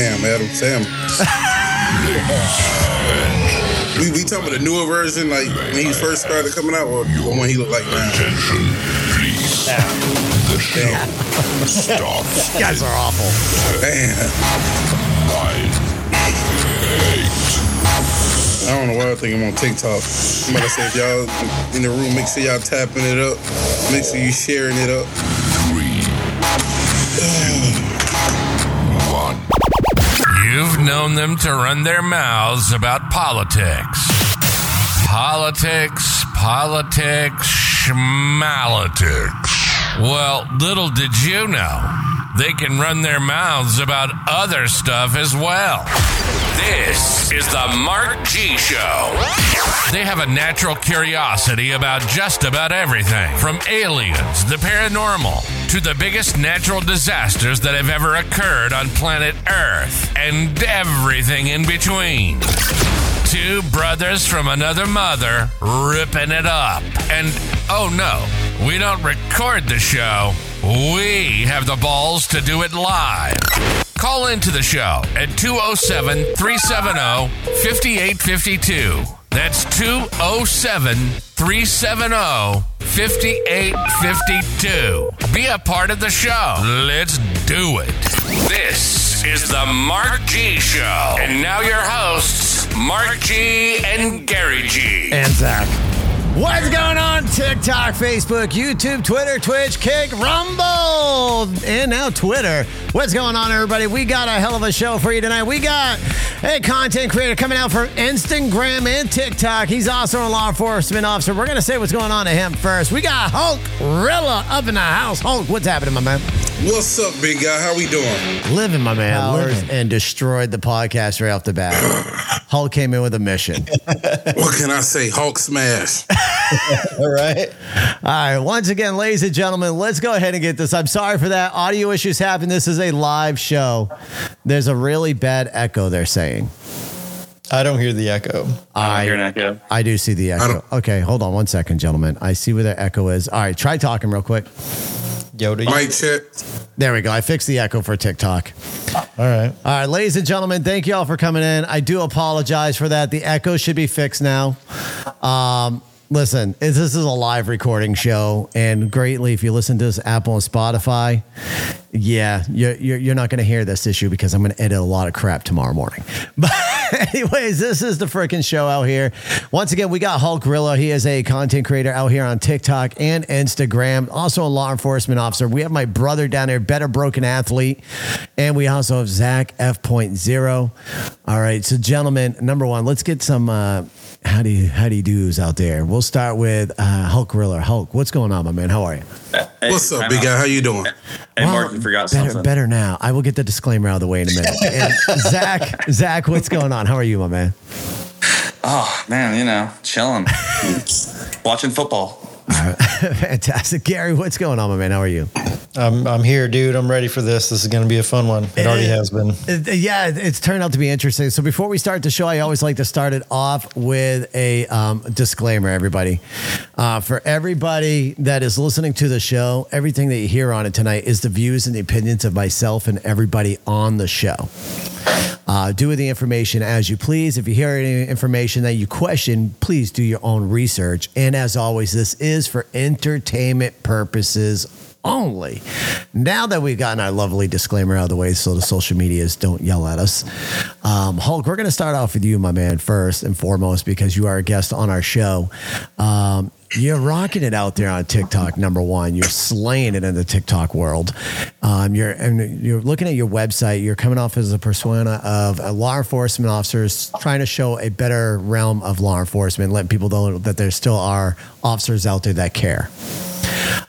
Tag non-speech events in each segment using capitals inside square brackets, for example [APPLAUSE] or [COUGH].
Sam, Adam, Sam. we, we talking about the newer version, like when he first started coming out, or the one he looked like now? Damn. Stop. [LAUGHS] You guys are awful. Damn. I don't know why I think I'm on TikTok. I'm about to say if y'all in the room, make sure y'all tapping it up. Make sure you sharing it up. [SIGHS] You've known them to run their mouths about politics. Politics, politics, schmalitics. Well, little did you know, they can run their mouths about other stuff as well. This is the Mark G Show. They have a natural curiosity about just about everything from aliens, the paranormal, to the biggest natural disasters that have ever occurred on planet Earth, and everything in between. Two brothers from another mother ripping it up. And oh no, we don't record the show, we have the balls to do it live. Call into the show at 207 370 5852. That's 207 370 5852. Be a part of the show. Let's do it. This is the Mark G Show. And now your hosts, Mark G and Gary G. And Zach. What's going on? TikTok, Facebook, YouTube, Twitter, Twitch, Kick, Rumble, and now Twitter. What's going on, everybody? We got a hell of a show for you tonight. We got a content creator coming out from Instagram and TikTok. He's also a law enforcement officer. We're going to say what's going on to him first. We got Hulk Rilla up in the house. Hulk, what's happening, my man? What's up, big guy? How we doing? Living, my man. Wow, Living. living. And destroyed the podcast right off the bat. [LAUGHS] Hulk came in with a mission. What can I say? Hulk smash. [LAUGHS] All right. All right. Once again, ladies and gentlemen, let's go ahead and get this. I'm sorry for that. Audio issues happen. This is a live show. There's a really bad echo, they're saying. I don't hear the echo. I, hear an echo. I do see the echo. Okay, hold on one second, gentlemen. I see where the echo is. All right, try talking real quick. Yoda. Mic check. There we go. I fixed the echo for TikTok. All right. All right, ladies and gentlemen, thank you all for coming in. I do apologize for that. The echo should be fixed now. Um, listen, this is a live recording show, and greatly if you listen to this Apple and Spotify, yeah, you're, you're, not going to hear this issue because I'm going to edit a lot of crap tomorrow morning. [LAUGHS] But anyways, this is the freaking show out here. Once again, we got Hulk Gorilla. He is a content creator out here on TikTok and Instagram, also a law enforcement officer. We have my brother down there, Better Broken Athlete, and we also have Zach F.0. All right, so gentlemen, number one, let's get some uh, how do you how do you do's out there. We'll start with uh, Hulk Riller. Hulk, what's going on, my man? How are you? Hey, What's up, big guy? How you doing? Hey, Well, Mark, you forgot better, something. Better now. I will get the disclaimer out of the way in a minute. [LAUGHS] And Zach, Zach, what's going on? How are you, my man? Oh man, you know, chilling, [LAUGHS] watching football. [LAUGHS] Fantastic. Gary, what's going on, my man? How are you? I'm, I'm here, dude. I'm ready for this. This is going to be a fun one. It already has been. It- yeah, it's turned out to be interesting. So before we start the show, I always like to start it off with a um, disclaimer, everybody. Uh, for everybody that is listening to the show, everything that you hear on it tonight is the views and the opinions of myself and everybody on the show. Uh, do with the information as you please. If you hear any information that you question, please do your own research. And as always, this is for entertainment purposes only. Now that we've gotten our lovely disclaimer out of the way, so the social medias don't yell at us, um, Hulk, we're going to start off with you, my man, first and foremost, because you are a guest on our show. Um, you're rocking it out there on TikTok. Number one, you're slaying it in the TikTok world. Um, you're and you're looking at your website. You're coming off as a persona of a law enforcement officers trying to show a better realm of law enforcement, letting people know that there still are officers out there that care.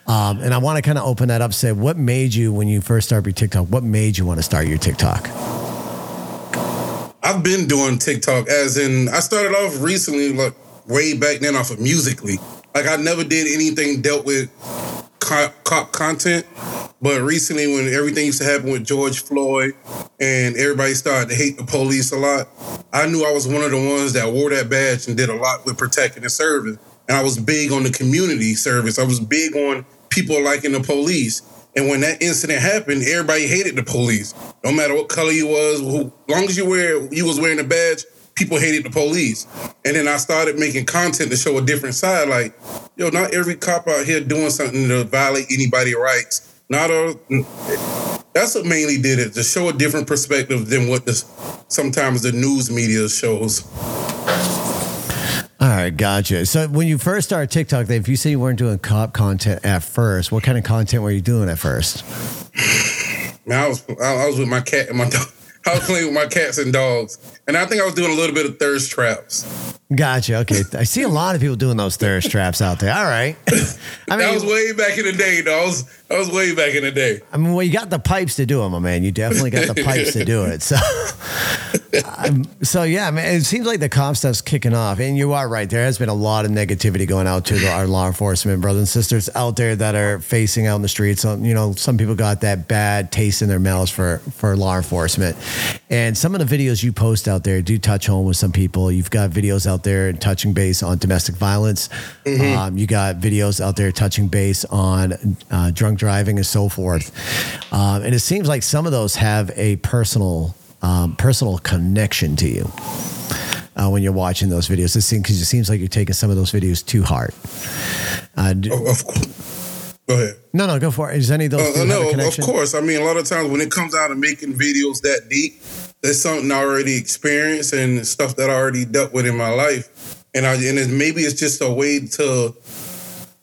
Um, and I want to kind of open that up. Say, what made you when you first started your TikTok? What made you want to start your TikTok? I've been doing TikTok as in I started off recently, like way back then off of Musical.ly. Like I never did anything dealt with co- cop content, but recently when everything used to happen with George Floyd and everybody started to hate the police a lot, I knew I was one of the ones that wore that badge and did a lot with protecting and serving. And I was big on the community service. I was big on people liking the police. And when that incident happened, everybody hated the police. No matter what color you was, who, long as you wear you was wearing a badge, people hated the police. And then I started making content to show a different side. Like, yo, not every cop out here doing something to violate anybody's rights. Not a. That's what mainly did it to show a different perspective than what the sometimes the news media shows. All right, gotcha. So when you first started TikTok, if you say you weren't doing cop content at first, what kind of content were you doing at first? Man, I was I was with my cat and my [LAUGHS] dog. I was playing with my cats and dogs, and I think I was doing a little bit of thirst traps. Gotcha. Okay, I see a lot of people doing those thirst traps out there. All right. [LAUGHS] I mean, that was way back in the day, though. I was, that was way back in the day. I mean, well, you got the pipes to do them, my man. You definitely got the pipes to do it. So, um, so yeah, I mean, it seems like the comp stuff's kicking off, and you are right. There has been a lot of negativity going out to our law enforcement brothers and sisters out there that are facing out in the streets. So, you know, some people got that bad taste in their mouths for for law enforcement, and some of the videos you post out there do touch home with some people. You've got videos out there touching base on domestic violence. Mm-hmm. Um, you got videos out there touching base on uh, drunk driving and so forth. Um, and it seems like some of those have a personal um, personal connection to you. Uh, when you're watching those videos, it seems, it seems like you're taking some of those videos too hard. Uh, oh, of course. Go ahead. No, no, go for it. Is any of those? Uh, no, of course. I mean, a lot of times when it comes out of making videos that deep, there's something I already experienced and stuff that I already dealt with in my life, and I and it, maybe it's just a way to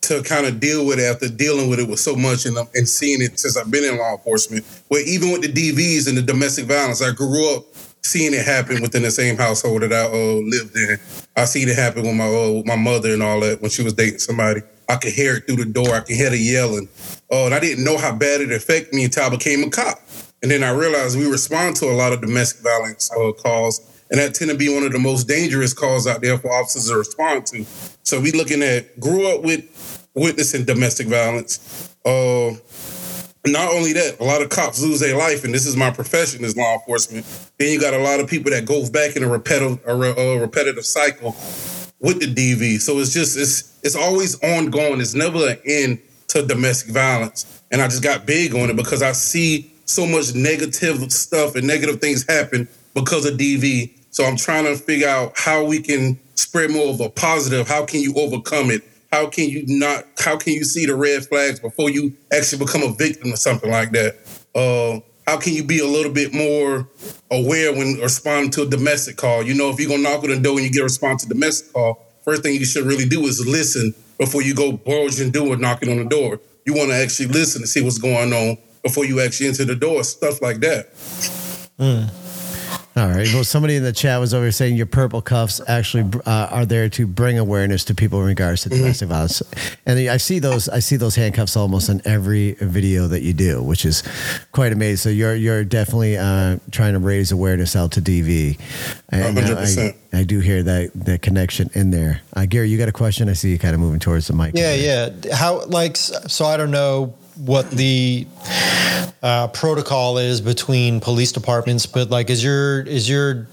to kind of deal with it after dealing with it with so much and, and seeing it since I've been in law enforcement. Where even with the DVs and the domestic violence, I grew up seeing it happen within the same household that I uh, lived in. I seen it happen with my uh, with my mother and all that when she was dating somebody. I could hear it through the door. I could hear her yelling. Oh, and I didn't know how bad it affected me until I became a cop. And then I realized we respond to a lot of domestic violence uh, calls, and that tend to be one of the most dangerous calls out there for officers to respond to. So we looking at grew up with witnessing domestic violence. Uh, not only that, a lot of cops lose their life, and this is my profession as law enforcement. Then you got a lot of people that goes back in a repetitive, a, a repetitive cycle with the DV. So it's just it's it's always ongoing. It's never an end to domestic violence. And I just got big on it because I see so much negative stuff and negative things happen because of DV. So I'm trying to figure out how we can spread more of a positive. How can you overcome it? How can you not? How can you see the red flags before you actually become a victim or something like that? Uh, how can you be a little bit more aware when responding to a domestic call? You know, if you're gonna knock on the door and you get a response to a domestic call, first thing you should really do is listen before you go bulge and do it knocking on the door. You want to actually listen to see what's going on before you actually enter the door, stuff like that. Mm. All right. Well, somebody in the chat was over saying your purple cuffs actually uh, are there to bring awareness to people in regards to mm-hmm. domestic violence, and I see those. I see those handcuffs almost in every video that you do, which is quite amazing. So you're you're definitely uh, trying to raise awareness out to DV. And I, I, do hear that that connection in there. Uh, Gary, you got a question? I see you kind of moving towards the mic. Yeah, yeah. How like so? I don't know what the uh, protocol is between police departments, but like, is your is your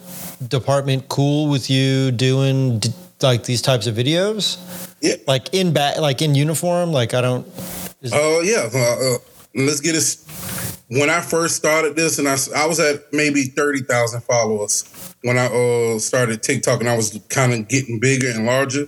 department cool with you doing d- like these types of videos? Yeah, like in back, like in uniform. Like I don't. Oh uh, yeah. Uh, uh, let's get this. When I first started this, and I, I was at maybe thirty thousand followers when I uh, started TikTok, and I was kind of getting bigger and larger.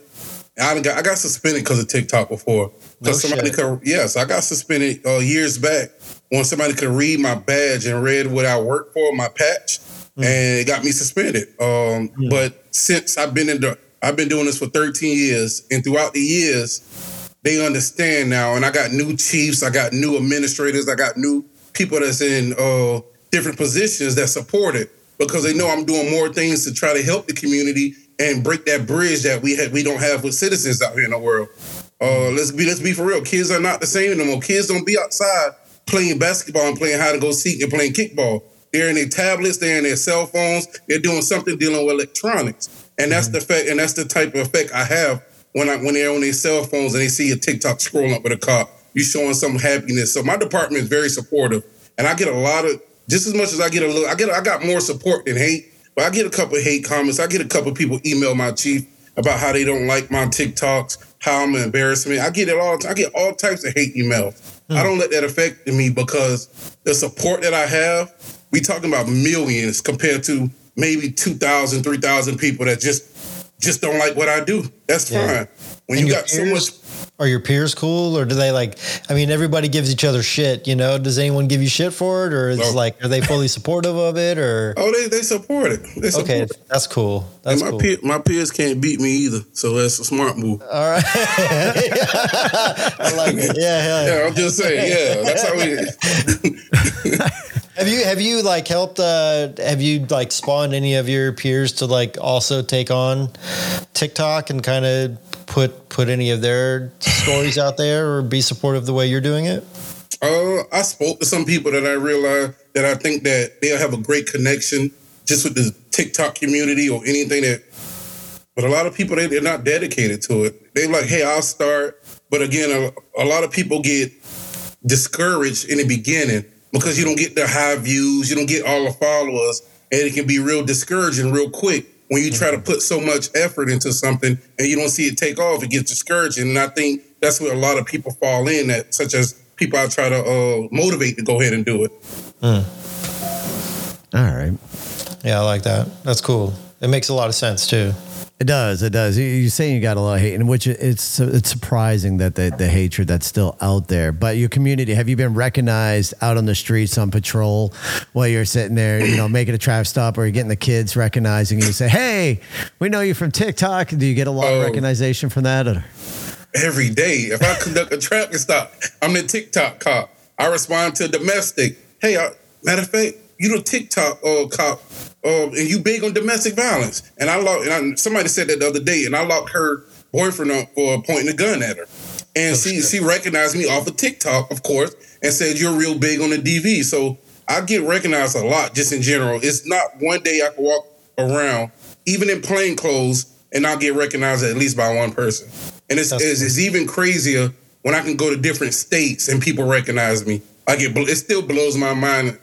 I got I got suspended because of TikTok before. Because no somebody shit. could, yes, I got suspended uh, years back when somebody could read my badge and read what I worked for, my patch, mm. and it got me suspended. Um, mm. But since I've been in the, I've been doing this for 13 years, and throughout the years, they understand now. And I got new chiefs, I got new administrators, I got new people that's in uh, different positions that support it because they know I'm doing more things to try to help the community and break that bridge that we had we don't have with citizens out here in the world. Uh, let's be let's be for real. Kids are not the same no more. Kids don't be outside playing basketball and playing hide and go seek and playing kickball. They're in their tablets, they're in their cell phones, they're doing something dealing with electronics. And that's mm-hmm. the fact, and that's the type of effect I have when I when they're on their cell phones and they see a TikTok scrolling up with a cop. You showing some happiness. So my department is very supportive, and I get a lot of just as much as I get a little. I get I got more support than hate, but I get a couple of hate comments. I get a couple of people email my chief about how they don't like my TikToks how I'm an embarrassment. I get it all. I get all types of hate emails. Hmm. I don't let that affect me because the support that I have, we talking about millions compared to maybe 2,000, 3,000 people that just just don't like what I do. That's Yeah. fine. When And you got so much Are your peers cool, or do they like? I mean, everybody gives each other shit. You know, does anyone give you shit for it, or is No. like, are they fully [LAUGHS] supportive of it, or? Oh, they they support it. They support Okay, it. that's cool. And my cool. peer, my peers can't beat me either, so that's a smart move. All right. [LAUGHS] I like it. Yeah, yeah. [LAUGHS] Yeah, I'm just saying. Yeah, that's how we. Have you have you like helped? Uh, have you like spawned any of your peers to like also take on TikTok and kind of put put any of their stories out there or be supportive the way you're doing it? Uh, I spoke to some people that I realized that I think that they'll have a great connection just with the TikTok community or anything that. But a lot of people they they're not dedicated to it. They like, hey, I'll start. But again, a, a lot of people get discouraged in the beginning because you don't get the high views, you don't get all the followers, and it can be real discouraging real quick when you try to put so much effort into something and you don't see it take off. It gets discouraging, and I think that's where a lot of people fall in. That such as people I try to uh, motivate to go ahead and do it. All right. Yeah, I like that. That's cool. It makes a lot of sense too. It does. It does. You- You're saying you got a lot of hate, and which it's it's surprising that the, the hatred that's still out there. But your community, have you been recognized out on the streets on patrol while you're sitting there, you know, making a traffic stop, or you're getting the kids recognizing you? Say, "Hey, we know you from TikTok." Do you get a lot of Oh. recognition from that? Or? every day. If I conduct a traffic stop, I'm the TikTok cop. I respond to domestic. Hey, uh, matter of fact, you the TikTok uh, cop, uh, and you big on domestic violence. And I locked. And I, somebody said that the other day, and I locked her boyfriend up for pointing a gun at her. And she she recognized me off of TikTok, of course, and said you're real big on the DV. So I get recognized a lot just in general. It's not one day I can walk around, even in plain clothes, and not get recognized at least by one person. And it's, it's, it's even crazier when I can go to different states and people recognize me. I get it still blows my mind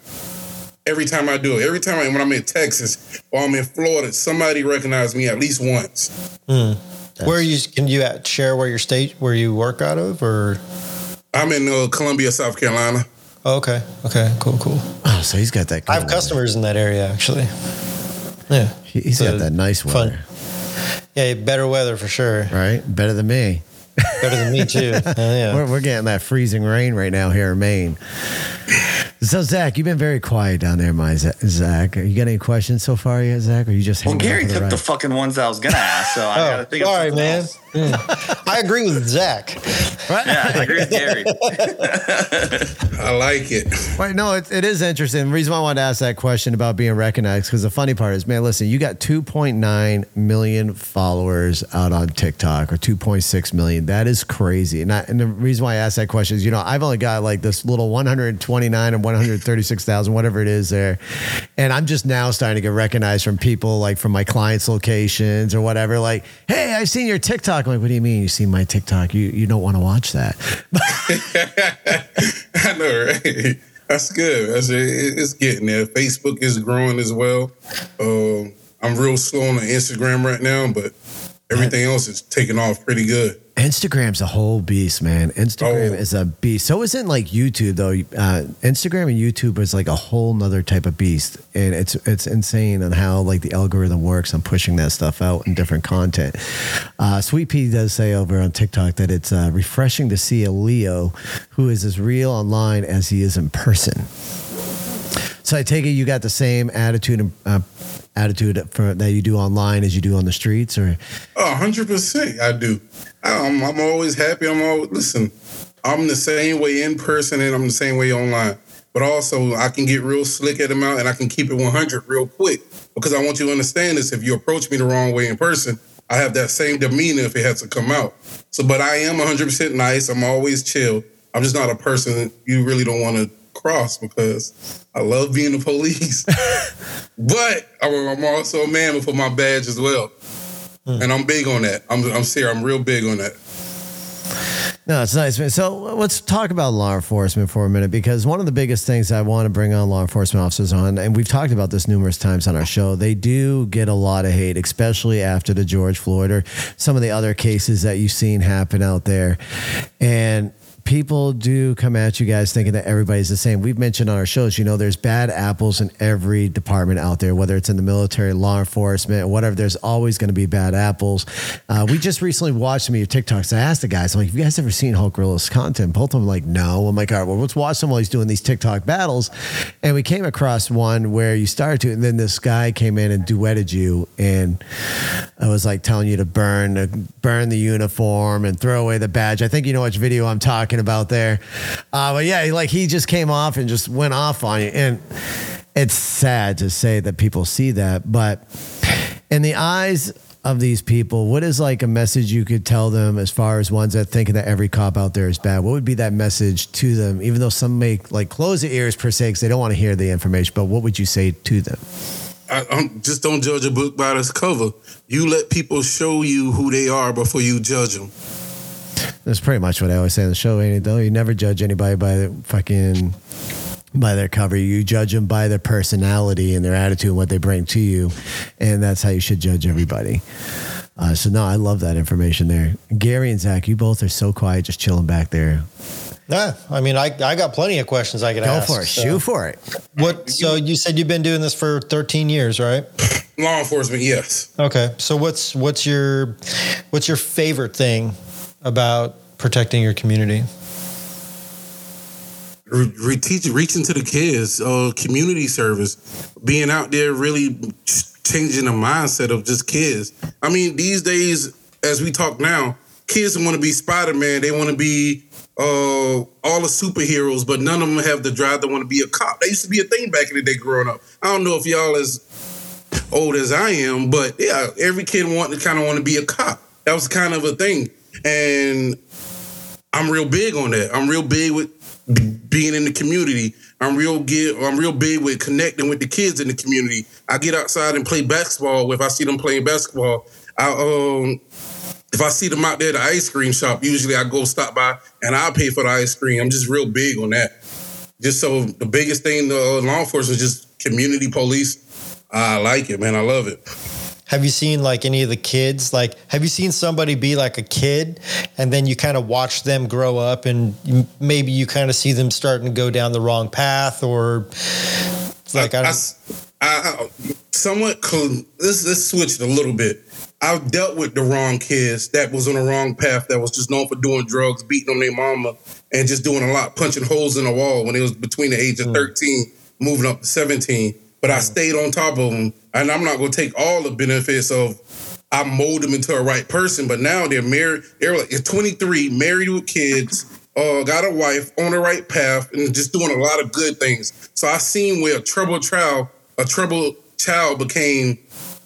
every time I do it. Every time I, when I'm in Texas or I'm in Florida, somebody recognizes me at least once. Where you can you at- share where your state where you work out of or? I'm in uh, Columbia, South Carolina. Oh, okay, okay, cool, cool. Oh, so he's got that. I have good customers in that area actually. Yeah, He- He's got that nice fun. weather, Yeah, better weather for sure. right? Better than me. Better than me too. [LAUGHS] Uh, yeah. We're, we're getting that freezing rain right now here in Maine. So Zach, you've been very quiet down there, my Zach. You got any questions so far yet, Zach? Or you just Well, Gary took the fucking ones I was gonna ask, so I [LAUGHS] oh, gotta Oh, think of sorry, man. else. [LAUGHS] I agree with Zach. Yeah, I agree with Gary. I like it. Right, no, it, it is interesting. The reason why I wanted to ask that question about being recognized, because the funny part is, man, listen, you got 2.9 million followers out on TikTok or 2.6 million. That is crazy. And, I, and the reason why I asked that question is, you know, I've only got like this little 129 and 136,000, whatever it is there. And I'm just now starting to get recognized from people like from my clients' locations or whatever. Like, hey, I've seen your TikTok. I'm like, what do you mean you see my TikTok? You, you don't want to watch that. [LAUGHS] I know, right? That's good. That's it's getting there. Facebook is growing as well. Um, I'm real slow on Instagram right now, but everything else is taking off pretty good. Instagram's a whole beast, man. Instagram Oh. is a beast. So isn't like YouTube though. Uh, Instagram and YouTube is like a whole nother type of beast, and it's it's insane on how like the algorithm works on pushing that stuff out in different content. Uh, Sweet Pea does say over on TikTok that it's uh, refreshing to see a LEO who is as real online as he is in person. So I take it you got the same attitude and uh, attitude for, that you do online as you do on the streets, or Oh, 100% I do. I'm, I'm always happy. I'm always, listen, I'm the same way in person and I'm the same way online. But also, I can get real slick at them out and I can keep it 100 real quick because I want you to understand this. If you approach me the wrong way in person, I have that same demeanor if it has to come out. So, but I am 100% nice. I'm always chill. I'm just not a person you really don't want to cross because I love being the police. [LAUGHS] but I'm also a man before my badge as well. Hmm. And I'm big on that. I'm I'm serious. I'm real big on that. No, it's nice. man. So let's talk about law enforcement for a minute because one of the biggest things I want to bring on law enforcement officers on, and we've talked about this numerous times on our show, they do get a lot of hate, especially after the George Floyd or some of the other cases that you've seen happen out there. And people do come at you guys thinking that everybody's the same. We've mentioned on our shows, you know, there's bad apples in every department out there, whether it's in the military, law enforcement, whatever. There's always going to be bad apples. Uh, we just recently watched some of your TikToks. I asked the guys, I'm like, have you guys ever seen Hulk Gorilla's content? Both of them like, no. I'm like, all right, well, let's watch him while he's doing these TikTok battles. And we came across one where you started to, and then this guy came in and duetted you. And I was like telling you to burn, burn the uniform and throw away the badge. I think you know which video I'm talking about there. Uh, but yeah, like he just came off and just went off on you. And it's sad to say that people see that, but in the eyes of these people, what is like a message you could tell them as far as ones that thinking that every cop out there is bad? What would be that message to them? Even though some may like close their ears per se because they don't want to hear the information, but what would you say to them? I, I'm, just don't judge a book by its cover. You let people show you who they are before you judge them. That's pretty much what I always say on the show, ain't it? Though you never judge anybody by the fucking by their cover. You judge them by their personality and their attitude and what they bring to you, and that's how you should judge everybody. Uh, so no, I love that information there. Gary and Zach, you both are so quiet, just chilling back there. Yeah, I mean, I, I got plenty of questions I could Go ask. for it, so- shoot for it. What? So you said you've been doing this for 13 years, right? Law enforcement, yes. Okay. So what's what's your what's your favorite thing about protecting your community? Re- teach, reaching to the kids, uh, community service, being out there really changing the mindset of just kids. I mean, these days, as we talk now, kids want to be Spider Man. They want to be uh, all the superheroes, but none of them have the drive to want to be a cop. That used to be a thing back in the day growing up. I don't know if y'all as old as I am, but yeah, every kid want to kind of want to be a cop. That was kind of a thing, and I'm real big on that. I'm real big with being in the community. I'm real get, I'm real big with connecting with the kids in the community. I get outside and play basketball. If I see them playing basketball, I um if I see them out there at the ice cream shop, usually I go stop by and I'll pay for the ice cream. I'm just real big on that. Just so the biggest thing the uh, law enforcement is just community police. I like it, man. I love it. Have you seen like any of the kids? Like, have you seen somebody be like a kid and then you kind of watch them grow up and maybe you kind of see them starting to go down the wrong path or like, I, I, don't- I- I- somewhat. cl- Let's let's switch it a little bit. I've dealt with the wrong kids that was on the wrong path that was just known for doing drugs, beating on their mama, and just doing a lot, punching holes in the wall when it was between the age of mm. 13, moving up to 17. But I stayed on top of them, and I'm not going to take all the benefits of. I mold them into a right person, but now they're married. They're like 23, married with kids, uh, got a wife on the right path, and just doing a lot of good things. So I seen where a troubled child, a troubled child became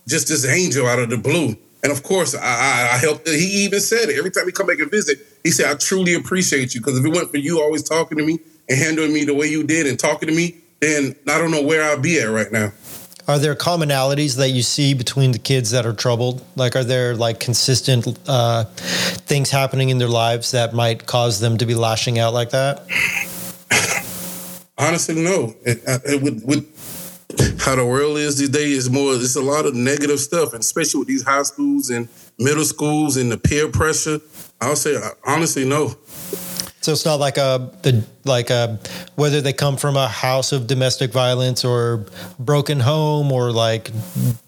just this angel out of the blue. And of course, I, I, I helped. He even said it every time he come back and visit. He said, "I truly appreciate you because if it wasn't for you always talking to me and handling me the way you did and talking to me, then I don't know where I'd be at right now." are there commonalities that you see between the kids that are troubled? Like, are there like consistent uh, things happening in their lives that might cause them to be lashing out like that? [LAUGHS] Honestly, no. It, it, with, with how the world is these days, it's more. It's a lot of negative stuff, and especially with these high schools and middle schools and the peer pressure. I'll say honestly, no. So it's not like a the like a whether they come from a house of domestic violence or broken home or like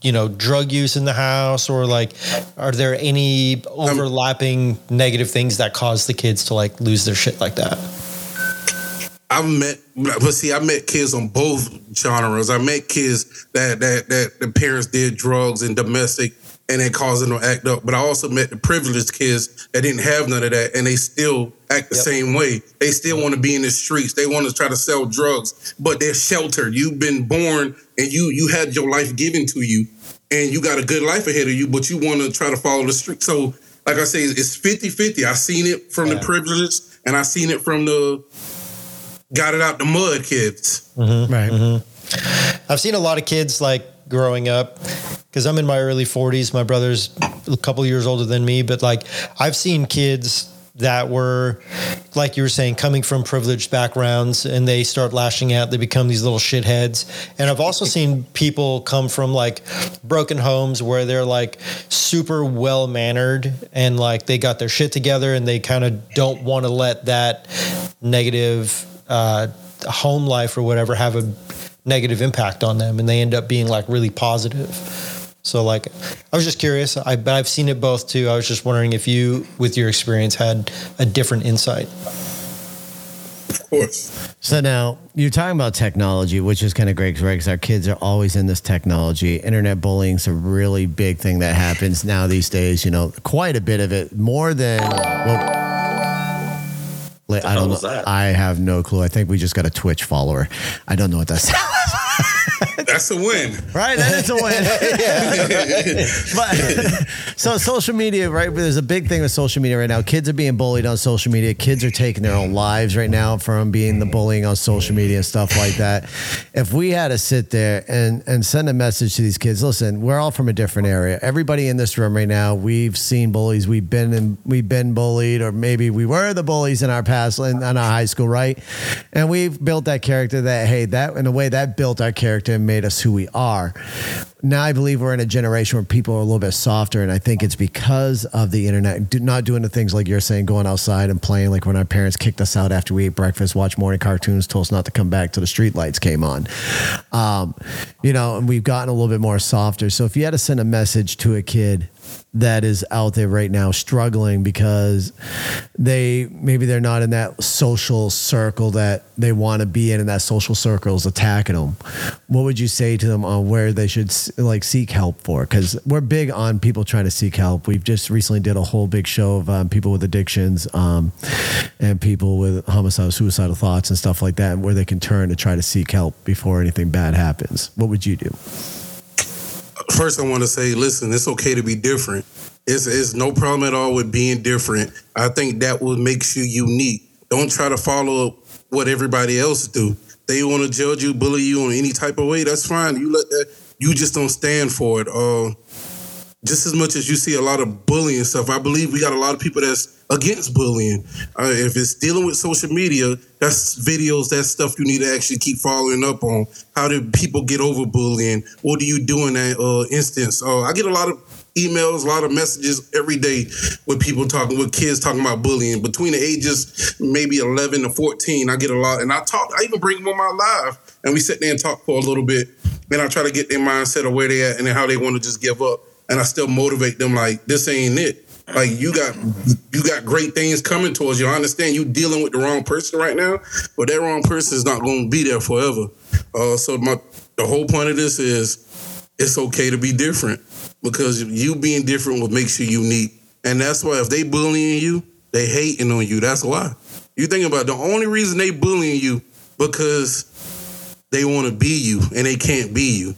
you know drug use in the house or like are there any um, overlapping negative things that cause the kids to like lose their shit like that? I've met, but see, I met kids on both genres. I met kids that that that the parents did drugs and domestic, and it caused them to act up. But I also met the privileged kids that didn't have none of that, and they still act the Yep. same way. They still want to be in the streets. They want to try to sell drugs, but they're sheltered. You've been born, and you you had your life given to you, and you got a good life ahead of you, but you want to try to follow the street. So, like I say, it's 50-50. I seen it from Yeah. the privileged, and I seen it from the got it out the mud kids. Mm-hmm. Right. Mm-hmm. I've seen a lot of kids like growing up because I'm in my early 40s. My brother's a couple years older than me, but like I've seen kids that were, like you were saying, coming from privileged backgrounds and they start lashing out. They become these little shitheads. And I've also seen people come from like broken homes where they're like super well mannered and like they got their shit together and they kind of don't want to let that negative uh, home life or whatever have a negative impact on them and they end up being like really positive. So like, I was just curious. I, but I've seen it both too. I was just wondering if you, with your experience, had a different insight. Of course. So now you're talking about technology, which is kind of great, right? Because our kids are always in this technology. Internet bullying is a really big thing that happens now these days. You know, quite a bit of it, more than. Well, like, I don't know. I have no clue. I think we just got a Twitch follower. I don't know what that's. [LAUGHS] [LAUGHS] That's a win. right, that is a win. [LAUGHS] [LAUGHS] but so social media, right? There's a big thing with social media right now. Kids are being bullied on social media. Kids are taking their own lives right now from being the bullying on social media and stuff like that. If we had to sit there and and send a message to these kids, listen, we're all from a different area. Everybody in this room right now, we've seen bullies. We've been in, we've been bullied, or maybe we were the bullies in our past in, in our high school, right? And we've built that character. That hey, that in a way that built our character and made us who we are. Now I believe we're in a generation where people are a little bit softer, and I think it's because of the internet, do, not doing the things like you're saying, going outside and playing. Like when our parents kicked us out after we ate breakfast, watched morning cartoons, told us not to come back till the street lights came on. Um, you know, and we've gotten a little bit more softer. So if you had to send a message to a kid that is out there right now struggling because they maybe they're not in that social circle that they want to be in and that social circle is attacking them. What would you say to them on where they should like seek help for? Because we're big on people trying to seek help. We've just recently did a whole big show of um, people with addictions um, and people with homicidal suicidal thoughts and stuff like that where they can turn to try to seek help before anything bad happens. What would you do First, I want to say, listen, it's okay to be different. It's, it's no problem at all with being different. I think that what makes you unique. Don't try to follow what everybody else do. They want to judge you, bully you in any type of way. That's fine. You let that. You just don't stand for it. Uh, just as much as you see a lot of bullying stuff, I believe we got a lot of people that's against bullying. Uh, if it's dealing with social media, that's videos, that's stuff you need to actually keep following up on. How do people get over bullying? What do you do in that uh, instance? Uh, I get a lot of emails, a lot of messages every day with people talking, with kids talking about bullying between the ages maybe 11 to 14. I get a lot, and I talk. I even bring them on my live, and we sit there and talk for a little bit. Then I try to get their mindset of where they at and how they want to just give up and I still motivate them like this ain't it. Like you got you got great things coming towards you. I understand you dealing with the wrong person right now, but that wrong person is not going to be there forever. Uh, so my the whole point of this is it's okay to be different because you being different what makes you unique, and that's why if they bullying you, they hating on you. That's why. You think about it, the only reason they bullying you because they want to be you and they can't be you.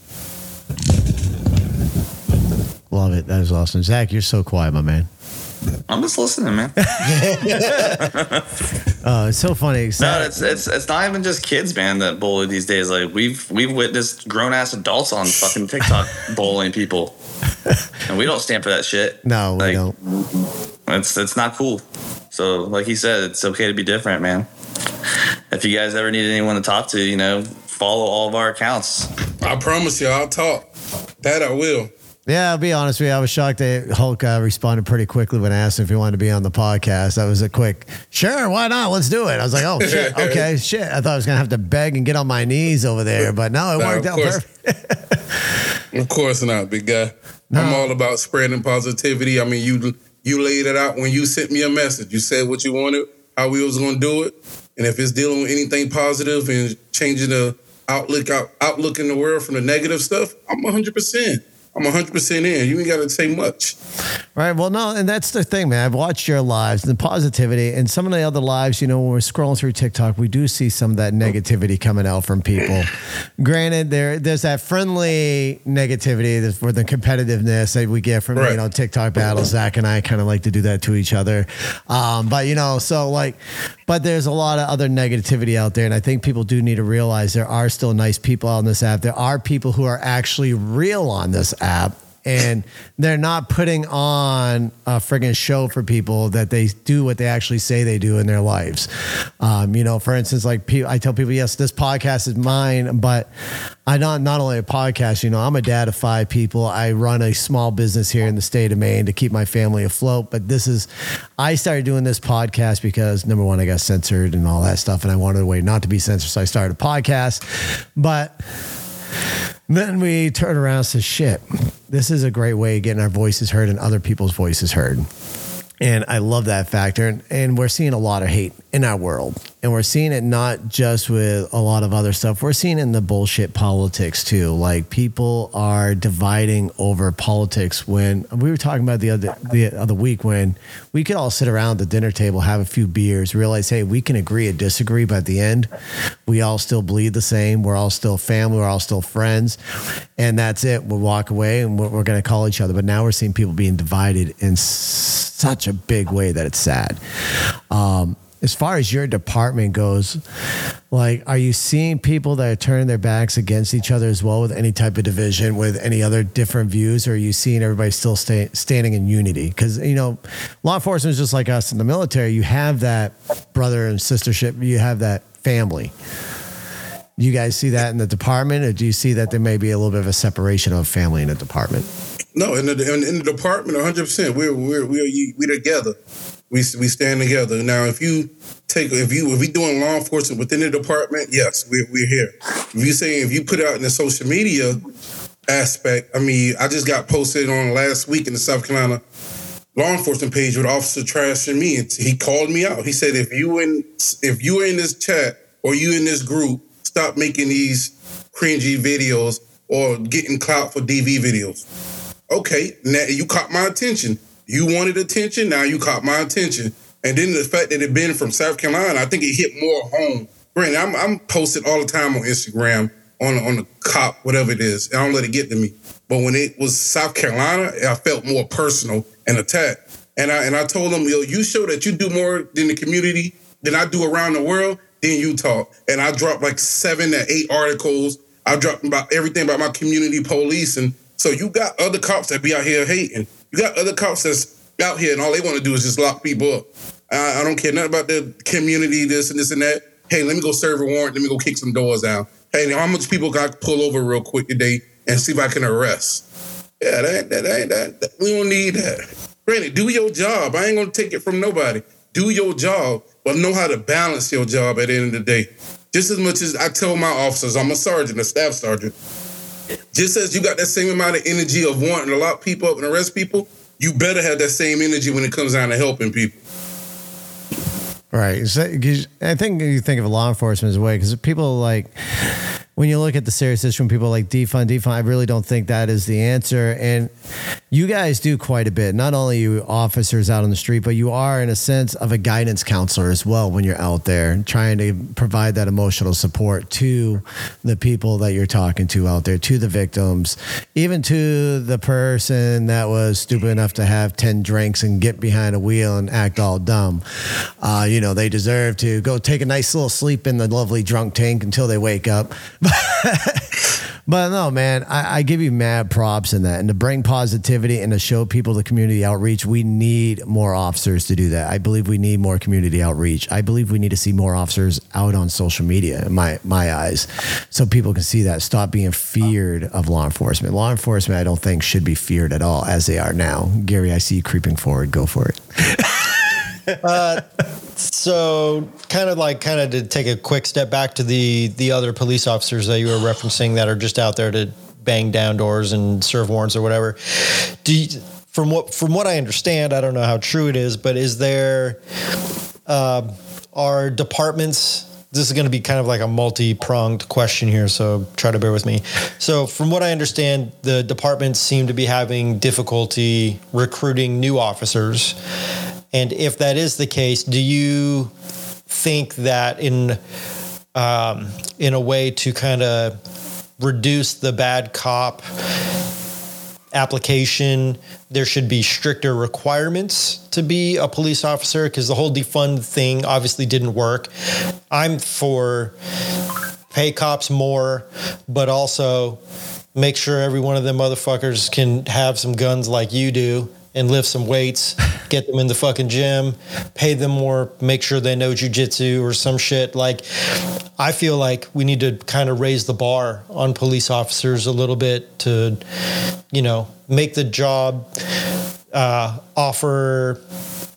Love it that is awesome zach you're so quiet my man I'm just listening, man. [LAUGHS] uh, it's so funny No, it's it's it's not even just kids, man, that bully these days. Like we've we've witnessed grown ass adults on fucking TikTok [LAUGHS] bullying people, and we don't stand for that shit. no we like, don't It's it's not cool. So, like he said, it's okay to be different, man. If you guys ever need anyone to talk to, you know, follow all of our accounts. I promise you, I'll talk. That I will. Yeah, I'll be honest with you. I was shocked that Hulk uh, responded pretty quickly when I asked him if he wanted to be on the podcast. That was a quick, sure, why not? Let's do it. I was like, oh, shit. [LAUGHS] Okay, shit. I thought I was going to have to beg and get on my knees over there, but no, it No, worked out course. perfect. [LAUGHS] Of course not, big guy. I'm all about spreading positivity. I mean, you you laid it out when you sent me a message. You said what you wanted, how we was going to do it, and if it's dealing with anything positive and changing the outlook out, outlook in the world from the negative stuff, I'm 100. I'm 100 percent in. You ain't got to say much. Right. Well, no, and that's the thing, man. I've watched your lives and the positivity, and some of the other lives. You know, when we're scrolling through TikTok, we do see some of that negativity coming out from people. Granted, there there's that friendly negativity that's for the competitiveness that we get from you know TikTok battles. Zach and I kind of like to do that to each other, um, but you know, so like, but there's a lot of other negativity out there, and I think people do need to realize there are still nice people on this app. There are people who are actually real on this app and they're not putting on a friggin' show for people that they do what they actually say they do in their lives. Um, you know, for instance, like I tell people, yes, this podcast is mine, but I not not only a podcast. You know, I'm a dad of five people. I run a small business here in the state of Maine to keep my family afloat. But this is, I started doing this podcast because number one, I got censored and all that stuff, and I wanted a way not to be censored, so I started a podcast. But then we turn around and say, shit, this is a great way of getting our voices heard and other people's voices heard. And I love that factor. And, and we're seeing a lot of hate in our world. And we're seeing it not just with a lot of other stuff. We're seeing in the bullshit politics too. Like people are dividing over politics when we were talking about the other the other week when we could all sit around the dinner table, have a few beers, realize, hey, we can agree or disagree, but at the end, we all still bleed the same. We're all still family. We're all still friends. And that's it. We'll walk away and we're, we're going to call each other. But now we're seeing people being divided in such a big way that it's sad. Um, as far as your department goes, like, are you seeing people that are turning their backs against each other as well with any type of division, with any other different views, or are you seeing everybody still stay, standing in unity? Because you know, law enforcement is just like us in the military. You have that brother and sistership. You have that family. You guys see that in the department, or do you see that there may be a little bit of a separation of family in the department? No, in the in, in the department, 100. percent We're we're we're we're together. We we stand together. Now, if you take if you if we doing law enforcement within the department, yes, we're we're here. If you saying if you put out in the social media aspect, I mean, I just got posted on last week in the South Carolina law enforcement page with Officer trashing me. And he called me out. He said, if you in if you are in this chat or you in this group, stop making these cringy videos or getting clout for DV videos. Okay, now you caught my attention. You wanted attention, now you caught my attention. And then the fact that it been from South Carolina, I think it hit more home. Brandon, I'm, I'm posted all the time on Instagram on on the cop, whatever it is. I don't let it get to me. But when it was South Carolina, I felt more personal and attacked. And I and I told them, yo, you show that you do more than the community than I do around the world, then you talk. And I dropped like seven to eight articles. I dropped about everything about my community police. And so you got other cops that be out here hating. You got other cops that's out here and all they want to do is just lock people up. I, I don't care nothing about the community, this and this and that. Hey, let me go serve a warrant. Let me go kick some doors down. Hey, how much people got to pull over real quick today and see if I can arrest? Yeah, that that, that, that, that we don't need that. Granted, do your job. I ain't gonna take it from nobody. Do your job, but know how to balance your job at the end of the day. Just as much as I tell my officers, I'm a sergeant, a staff sergeant. Just as you got that same amount of energy of wanting to lock people up and arrest people, you better have that same energy when it comes down to helping people. Right. So, I think you think of law enforcement as a way because people like when you look at the serious issue, when people like defund, defund, I really don't think that is the answer. And you guys do quite a bit. Not only you officers out on the street, but you are in a sense of a guidance counselor as well when you're out there trying to provide that emotional support to the people that you're talking to out there, to the victims, even to the person that was stupid enough to have 10 drinks and get behind a wheel and act all dumb. Uh, you know, they deserve to go take a nice little sleep in the lovely drunk tank until they wake up. [LAUGHS] but no, man, I, I give you mad props in that. And to bring positivity and to show people the community outreach, we need more officers to do that. I believe we need more community outreach. I believe we need to see more officers out on social media, in my, my eyes, so people can see that. Stop being feared of law enforcement. Law enforcement, I don't think, should be feared at all as they are now. Gary, I see you creeping forward. Go for it. [LAUGHS] So, kind of like, kind of to take a quick step back to the the other police officers that you were referencing that are just out there to bang down doors and serve warrants or whatever. Do you, from what from what I understand, I don't know how true it is, but is there uh, are departments? This is going to be kind of like a multi pronged question here, so try to bear with me. So, from what I understand, the departments seem to be having difficulty recruiting new officers. And if that is the case, do you think that in um, in a way to kind of reduce the bad cop application, there should be stricter requirements to be a police officer? Because the whole defund thing obviously didn't work. I'm for pay cops more, but also make sure every one of them motherfuckers can have some guns like you do and lift some weights, get them in the fucking gym, pay them more, make sure they know jujitsu or some shit. Like, I feel like we need to kind of raise the bar on police officers a little bit to, you know, make the job uh, offer,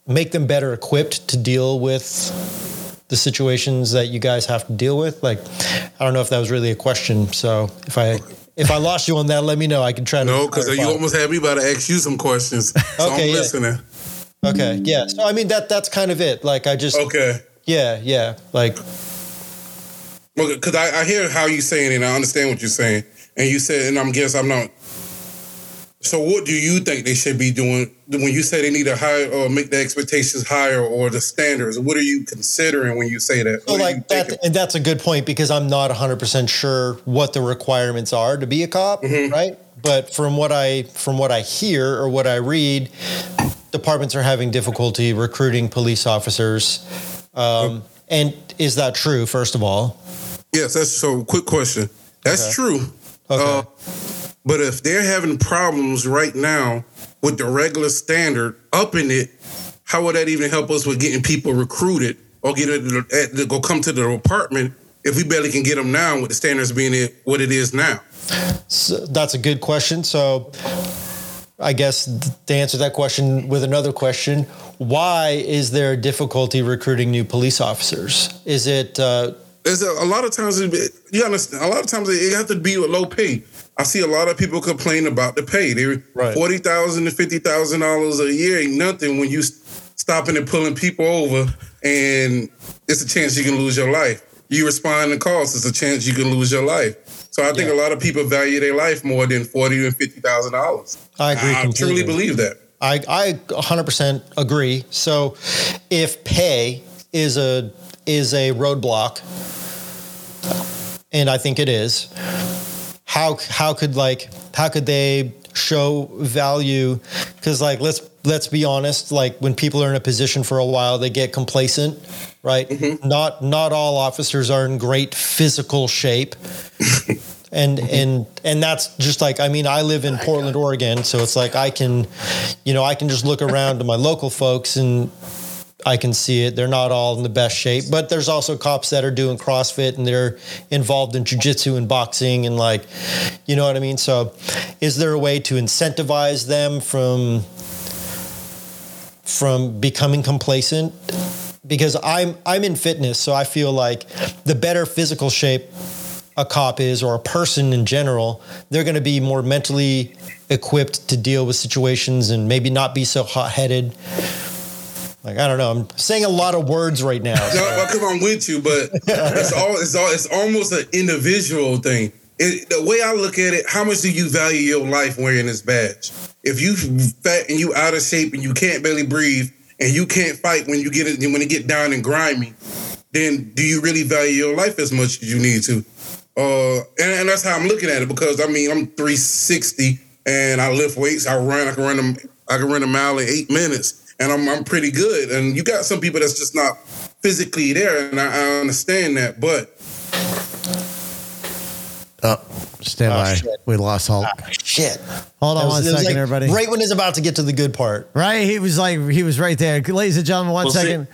make them better equipped to deal with the situations that you guys have to deal with. Like, I don't know if that was really a question. So if I if I lost you on that, let me know. I can try to. No, because you almost had me about to ask you some questions. So Okay, I'm yeah. listening. Okay, yeah. So I mean that that's kind of it. Like I just Okay. yeah, yeah. Like Because I, I hear how you're saying it, and I understand what you're saying. And you said, and I'm guess I'm not. So what do you think they should be doing when you say they need to higher or make the expectations higher or the standards? What are you considering when you say that? so What like that and that's a good point because I'm not 100% sure what the requirements are to be a cop, Mm-hmm. right? But from what I from what I hear or what I read, departments are having difficulty recruiting police officers. Um, and is that true first of all? Yes, that's so. Quick question. That's Okay. true. Okay. Uh, but if they're having problems right now with the regular standard upping it, how would that even help us with getting people recruited or get it to, go come to the department if we barely can get them now with the standards being it, what it is now? So that's a good question. So I guess to answer that question with another question, why is there difficulty recruiting new police officers? Is it uh, There's a, a lot of times it you understand. A lot of times it have to be with low pay. I see a lot of people complain about the pay. They're Right. forty thousand to fifty thousand dollars a year ain't nothing when you stopping and pulling people over, and it's a chance you can lose your life. You respond to calls, it's a chance you can lose your life. So I think Yeah. a lot of people value their life more than forty and fifty thousand dollars. I agree I completely. truly believe that. I, I 100% agree. So if pay is a is a roadblock, and I think it is, how how could like how could they show value? Because like let's let's be honest, like when people are in a position for a while, they get complacent, right? Mm-hmm. Not not all officers are in great physical shape [LAUGHS] and mm-hmm. and and that's just like I mean I live in Portland, Oregon, so it's like I can, you know, I can just look around to my local folks and I can see it. They're not all in the best shape, but there's also cops that are doing CrossFit and they're involved in jujitsu and boxing and like, you know what I mean. So, is there a way to incentivize them from from becoming complacent? Because I'm I'm in fitness, so I feel like the better physical shape a cop is or a person in general, they're going to be more mentally equipped to deal with situations and maybe not be so hot headed. Like I don't know, I'm saying a lot of words right now. No, well, come on with you, but it's all it's all it's almost an individual thing. It, the way I look at it, how much do you value your life wearing this badge? If you fat and you out of shape and you can't barely breathe and you can't fight when you get it when it get down and grimy, then do you really value your life as much as you need to? Uh, and, and that's how I'm looking at it because I mean I'm 360 and I lift weights. I run. I can run them. I can run a mile in eight minutes, and I'm I'm pretty good. And you got some people that's just not physically there, and I, I understand that. But Oh, stand Oh, by. shit. we lost Hulk. Shit. Hold on That one was- it was second, like everybody. Right when it's about to get to the good part. Right, he was like he was right there. Ladies and gentlemen, one We'll see.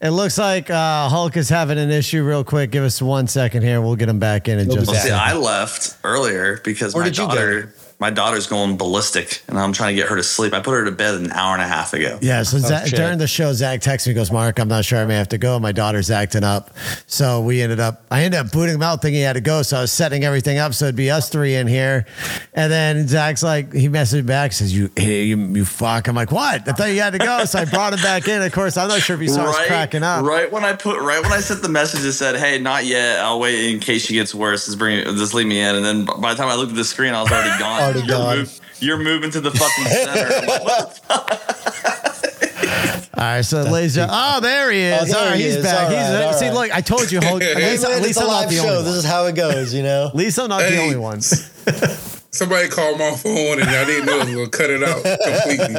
It looks like uh, Hulk is having an issue. Real quick, give us one second here. We'll get him back in in He'll just see. I left earlier because Where my did you go? My daughter's going ballistic, and I'm trying to get her to sleep. I put her to bed an hour and a half ago. Yeah, so Oh, shit. during the show, Zach texts me, goes, Mark, I'm not sure I may have to go. My daughter's acting up. So we ended up, I ended up booting him out thinking he had to go. So I was setting everything up. So it'd be us three in here. And then Zach's like, he messaged back, says, you, hey, you, you fuck. I'm like, what? I thought you had to go. So I brought him back in. Of course, I'm not sure if he saw us cracking up. Right when I put right when I sent the message that said, "Hey, not yet. I'll wait in case she gets worse. Just bring, just leave me in." And then by the time I looked at the screen, I was already gone. Already you're, gone. move- you're moving to the fucking center. What [LAUGHS] All right, so ladies, oh, there he oh, is. Oh, there all right, he he's is. back. All he's right, all see. right. Look, I told you, Hulk. At least, [LAUGHS] Man, at it's least a I'm not the show. only This is how it goes, you know? At least I'm not the only one. [LAUGHS] somebody called my phone, and I didn't know it was gonna cut it out completely.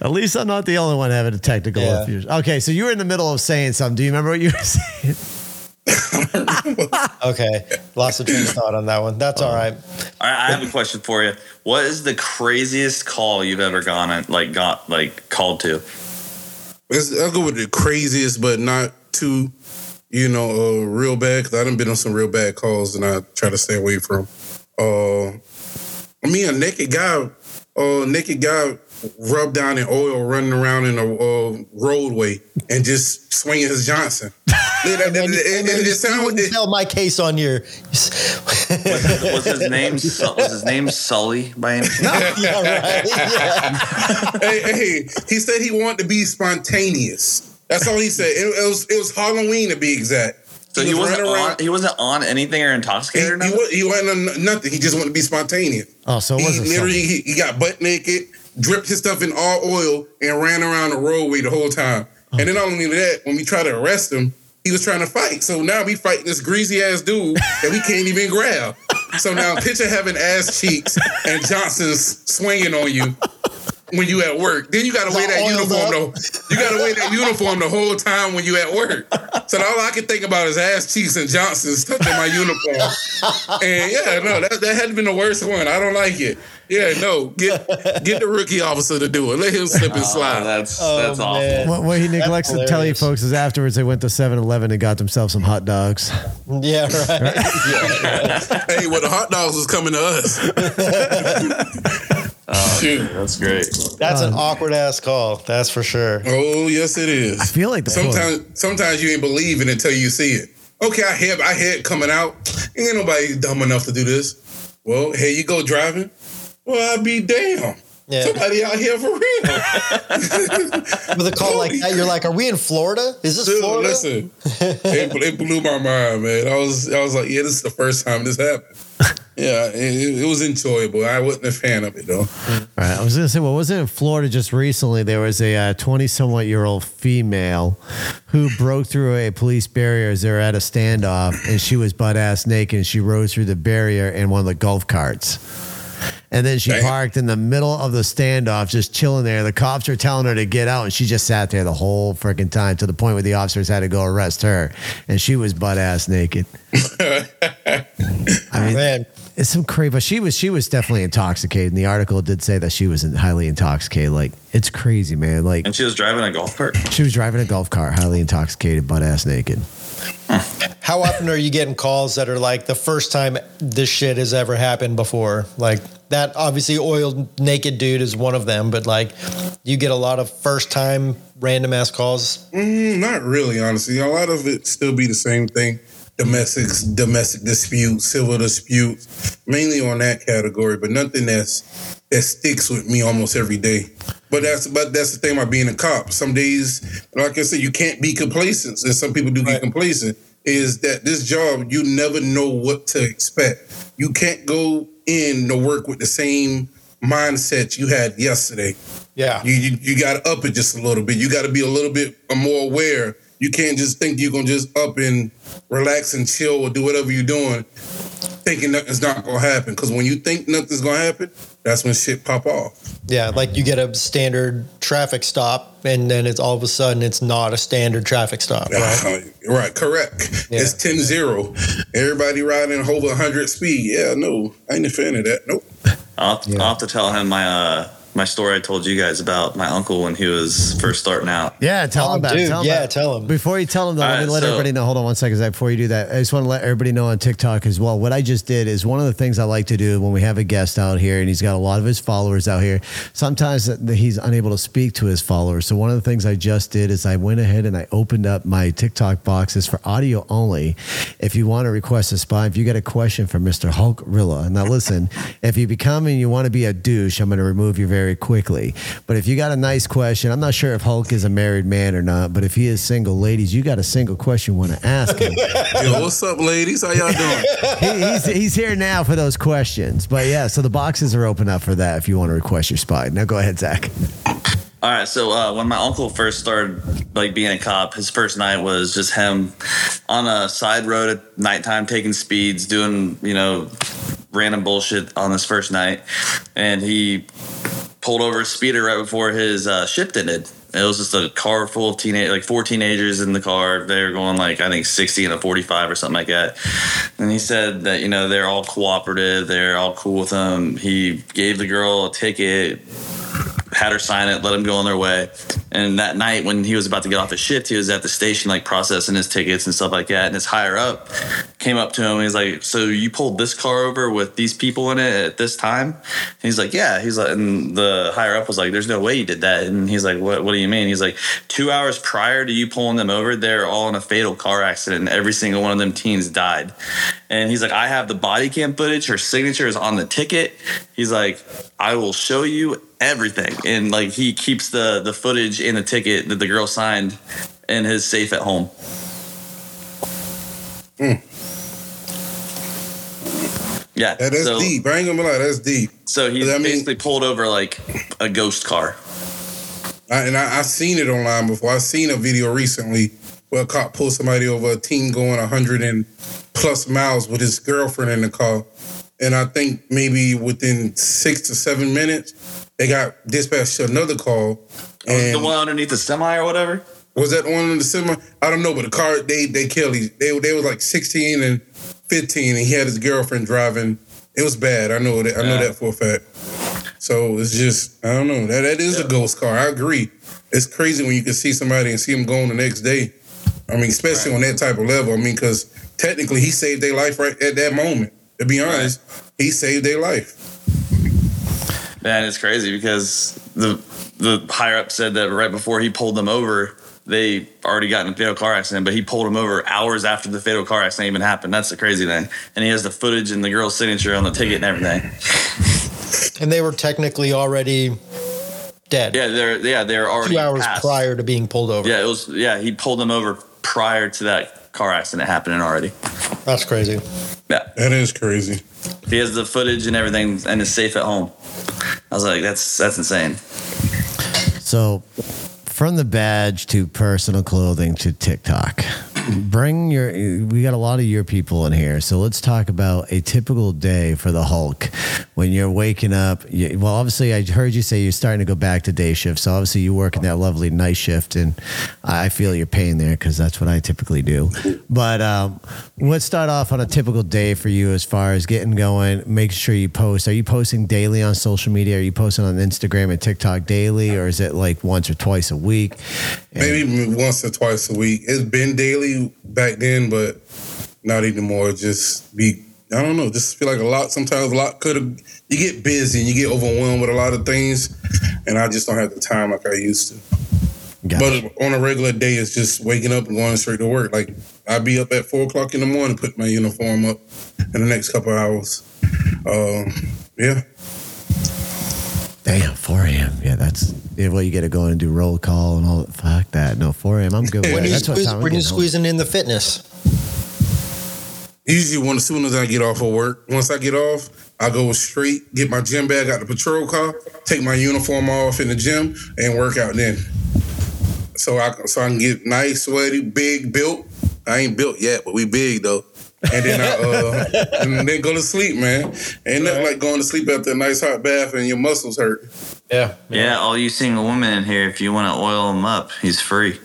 At least I'm not the only one having a technical Yeah. issues. Okay, so you were in the middle of saying something. Do you remember what you were saying? [LAUGHS] Okay, lost a train of thought on that one. That's all right. All right, I have a question for you. What is the craziest call you've ever gone and like got like called to? It's, I'll go with the craziest, but not too, you know, uh, real bad. Cause I done been on some real bad calls, and I try to stay away from. Uh, I mean, a naked guy, uh, naked guy rubbed down in oil, running around in a uh, roadway, and just swinging his Johnson. [LAUGHS] Yeah, that- And then, that- it- and then it- it you wouldn't it- sell my case on your. Was, [LAUGHS] was his name Su- was his name Sully by any chance? [LAUGHS] yeah, right. Yeah. hey, hey, he said he wanted to be spontaneous. That's all he said. It, it was it was Halloween to be exact. So he was wasn't on. around- He wasn't on anything or He, intoxicated or he, nothing. wa- he wasn't on nothing. He just wanted to be spontaneous. Oh, so it he wasn't literally he, he got butt naked, dripped his stuff in all oil, and ran around the roadway the whole time. Oh. And then not only that, when we tried to arrest him, he was trying to fight. So now we fighting this greasy ass dude that we can't even grab. So now picture having ass cheeks and Johnson's swinging on you when you at work. Then you gotta wear that uniform up. though. You gotta wear that uniform the whole time when you at work. So all I can think about is ass cheeks and Johnson's touching my uniform. And yeah, no, that, that had been the worst one. I don't like it. Yeah, no, get get the rookie officer to do it. Let him slip and Oh, slide. that's Oh, that's awful. What, what he neglects to tell you folks is afterwards they went to 7 Eleven and got themselves some hot dogs. Yeah, right. [LAUGHS] hey, well, the hot dogs was coming to us. [LAUGHS] Shoot. [LAUGHS] That's great. That's an awkward ass call. That's for sure. Oh, yes, it is. I feel like the Sometimes, sometimes you ain't believe it until you see it. Okay, I hear, I hear it coming out. Ain't nobody dumb enough to do this. Well, here you go driving. Well, I'd be damn. Yeah. Somebody out here for real. [LAUGHS] [LAUGHS] With a call like that, you're like, "Are we in Florida? Is this Dude, Florida?" listen, it, it blew my mind, man. I was, I was like, yeah, this is the first time this happened. Yeah, it, it was enjoyable. I wasn't a fan of it though. All right, I was gonna say, well, wasn't it in Florida just recently? There was a uh, twenty-somewhat year old female who broke through a police barrier as they were at a standoff, and she was butt ass naked. And she rode through the barrier in one of the golf carts, and then she Damn. parked in the middle of the standoff, just chilling there. The cops are telling her to get out, and she just sat there the whole freaking time to the point where the officers had to go arrest her, and she was butt ass naked. [LAUGHS] I mean, Man, it's some crazy, but she was she was definitely intoxicated. And the article did say that she was highly intoxicated. Like it's crazy, man. Like And she was driving a golf cart. she was driving a golf cart, highly intoxicated, butt ass naked. how often are you getting calls that are like the first time this shit has ever happened before? Like that, obviously, oiled naked dude is one of them, but like, you get a lot of first time random ass calls. Mm, not really, honestly. A lot of it still be the same thing. Domestic domestic disputes, civil disputes, mainly on that category, but nothing that's that sticks with me almost every day. But that's but that's the thing about being a cop. Some days, like I said, you can't be complacent, and some people do get complacent. Is that this job you never know what to expect. You can't go in to work with the same mindset you had yesterday. Yeah. You you, you got to up it just a little bit. You got to be a little bit more aware. You can't just think you're gonna just up and relax and chill or do whatever you're doing, thinking nothing's not gonna happen. Because when you think nothing's gonna happen, that's when shit pop off. Yeah, like you get a standard traffic stop, and then it's all of a sudden it's not a standard traffic stop, right? [LAUGHS] right, correct. Yeah. It's 10-0. Everybody riding over 100 speed. Yeah, no, I ain't a fan of that. Nope. I'll, I'll have to tell him my uh my story I told you guys about my uncle when he was first starting out. Yeah, tell Oh, him about it. dude, Tell him yeah, about tell him. Before you tell him, though, let All me right, let so- everybody know. Hold on one second, Zach. Before you do that, I just want to let everybody know on TikTok as well. What I just did is one of the things I like to do when we have a guest out here and he's got a lot of his followers out here. Sometimes he's unable to speak to his followers. So one of the things I just did is I went ahead and I opened up my TikTok boxes for audio only. If you want to request a spot, if you got a question for Mr. Hulk Rilla, now listen, if you become and you want to be a douche, I'm going to remove your very quickly. But if you got a nice question, I'm not sure if Hulk is a married man or not, but if he is single, ladies, you got a single question you want to ask him. [LAUGHS] Yo, what's up, ladies? How y'all doing? he, he's, he's here now for those questions. But yeah, so the boxes are open up for that if you want to request your spot. Now go ahead, Zach. All right, so uh, when my uncle first started like being a cop, his first night was just him on a side road at nighttime, taking speeds, doing you know random bullshit on his first night, and he pulled over a speeder right before his uh, shift ended. it was just a car full of teenage, like four teenagers in the car. They were going like I think sixty and a forty-five or something like that. And he said that you know they're all cooperative, they're all cool with him. He gave the girl a ticket, had her sign it, let him go on their way. And that night when he was about to get off his shift, he was at the station like processing his tickets and stuff like that. And his higher up came up to him. He's like, "So you pulled this car over with these people in it at this time?" And he's like, "Yeah." He's like, and the higher up was like, "There's no way you did that." And he's like, "What? What do you mean?" He's like, two hours prior to you pulling them over, they're all in a fatal car accident, and every single one of them teens died." And he's like, "I have the body cam footage. Her signature is on the ticket." He's like, "I will show you everything." And like he keeps the the footage in the ticket that the girl signed in his safe at home. Mm. Yeah, Yeah, that's so, deep. I ain't gonna lie, that's deep. So he I mean- basically pulled over like a ghost car. I, and I, I've seen it online before. I've seen a video recently where a cop pulled somebody over, a team going 100 and plus miles with his girlfriend in the car. And I think maybe within six to seven minutes, they got dispatched to another call. Oh, and the one underneath the semi or whatever. was that one in the semi? I don't know, but the car they they killed. He, they they was like 16 and 15, and he had his girlfriend driving. It was bad. I know that. I know Yeah. that for a fact. So it's just I don't know. That that is a ghost car. I agree. It's crazy when you can see somebody and see them gone the next day. I mean, especially on that type of level. I mean, because technically he saved their life right at that moment. To be honest, he saved their life. Man, it's crazy because the the higher up said that right before he pulled them over, they already got in a fatal car accident, but he pulled them over hours after the fatal car accident even happened. That's the crazy thing. And he has the footage and the girl's signature on the ticket and everything. And they were technically already dead. Yeah, they're yeah, they're already Two hours passed. prior to being pulled over. Yeah, it was yeah, he pulled them over prior to that car accident happening already. That's crazy. Yeah. That is crazy. He has the footage and everything and is safe at home. I was like, that's that's insane. So, from the badge to personal clothing to TikTok, bring your. We got a lot of your people in here, so let's talk about a typical day for the Hulk. When you're waking up, you, well, obviously, I heard you say you're starting to go back to day shift. So obviously, you work in that lovely night shift, and I feel your pain there because that's what I typically do. But um, let's start off on a typical day for you as far as getting going. Make sure you post. Are you posting daily on social media? Are you posting on Instagram and TikTok daily, or is it like once or twice a week? And- Maybe once or twice a week. It's been daily back then, but not anymore. Just be, I don't know, just feel like a lot. Sometimes a lot could have, you get busy and you get overwhelmed with a lot of things. And I just don't have the time like I used to. Gotcha. But on a regular day, it's just waking up and going straight to work. Like I'd be up at four o'clock in the morning, put my uniform up in the next couple of hours. Um, yeah. Damn, 4 a.m. Yeah, that's yeah, well, you got to go and do roll call and all that. Fuck that. No, 4 a.m. I'm good with When that. you That's what time I'm when you getting home. squeezing in the fitness. Usually, when as soon as I get off of work, once I get off, I go straight, get my gym bag out the patrol car, take my uniform off in the gym, and work out then. So I so I can get nice, sweaty, big, built. I ain't built yet, but we big though. And then I uh, [LAUGHS] and then go to sleep, man. Ain't nothing like going to sleep after a nice hot bath and your muscles hurt. Yeah. Yeah, all you single women in here, if you want to oil him up, he's free.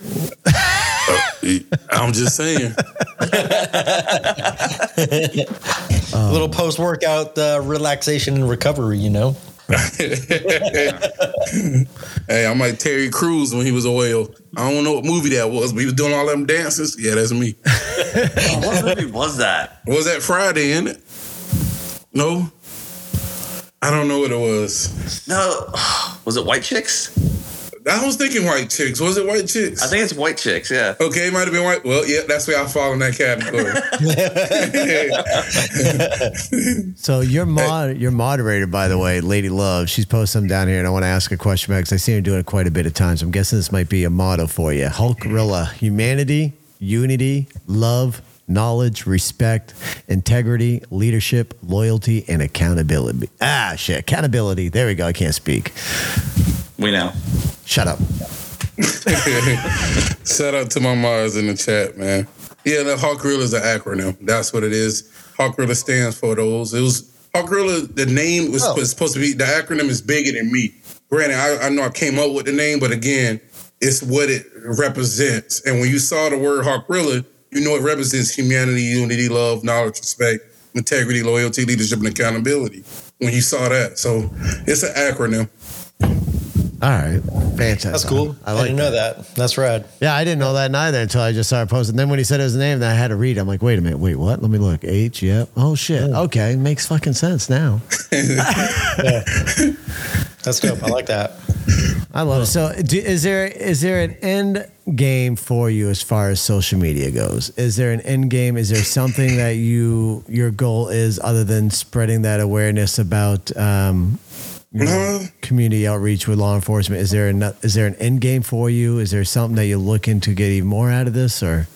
I'm just saying. [LAUGHS] A little post workout uh, relaxation and recovery, you know? [LAUGHS] Hey, I'm like Terry Crews when he was oil. I don't know what movie that was, but he was doing all them dances. Yeah, that's me. [LAUGHS] what movie was that? Was that Friday, in it? No? I don't know what it was. No, [SIGHS] was it White Chicks? I was thinking white chicks. Was it white chicks? I think it's White Chicks. Yeah. Okay, it might have been white. Well, yeah, that's where I fall in that category. [LAUGHS] [LAUGHS] So your mod, your moderator, by the way, Lady Love, she's posted some down here, and I want to ask a question because I see her doing it quite a bit of times. I'm guessing this might be a motto for you: Hulkrilla, humanity, unity, love, knowledge, respect, integrity, leadership, loyalty, and accountability. Ah, shit, accountability. There we go. I can't speak. We know. Shut up. [LAUGHS] Shout out to my Mars in the chat, man. Yeah, the Hulkrilla is an acronym. That's what it is. Hulkrilla stands for those. It was Hulkrilla. The name was, Oh. supposed to be. The acronym is bigger than me. Granted, I, I know I came up with the name, but again, it's what it represents. And when you saw the word Hulkrilla, you know it represents humanity, unity, love, knowledge, respect, integrity, loyalty, leadership, and accountability. When you saw that, so it's an acronym. All right, fantastic. That's cool. I I, didn't know that. That's rad. Yeah, I didn't know that neither until I just saw started posting. Then when he said his name, then I had to read. I'm like, wait a minute, wait, what? Let me look. H, yep. Oh shit. Okay, makes fucking sense now. [LAUGHS] That's dope. I like that. I love it. So, do, is there is there an end game for you as far as social media goes? Is there an end game? Is there something that you your goal is other than spreading that awareness about um, know, community outreach with law enforcement? Is there an is there an end game for you? Is there something that you're looking to get even more out of this, or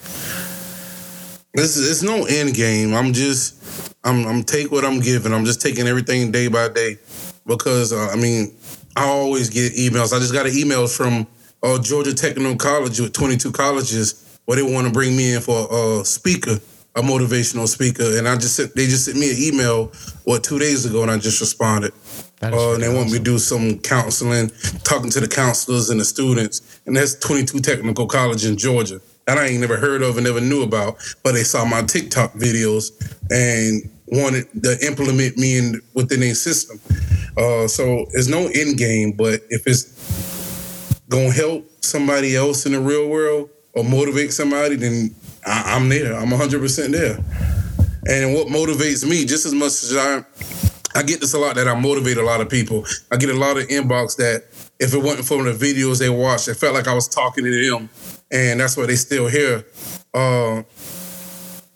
This it's no end game. I'm just I'm I'm take what I'm given. I'm just taking everything day by day because uh, I mean I always get emails. I just got an email from uh, Georgia Technical College with 22 colleges where they want to bring me in for a speaker, a motivational speaker, and I just sent, they just sent me an email what two days ago, and I just responded. Is Uh, and they freaking want me to do some counseling, talking to the counselors and the students. And that's 22 Technical College in Georgia. That I ain't never heard of and never knew about. But they saw my TikTok videos and wanted to implement me in within their system. Uh, so there's no end game, but if it's gonna help somebody else in the real world or motivate somebody, then I, I'm there. I'm 100% there. And what motivates me just as much as I I get this a lot that I motivate a lot of people. I get a lot of inbox that if it wasn't for the videos they watched, it felt like I was talking to them, and that's why they still here. Uh,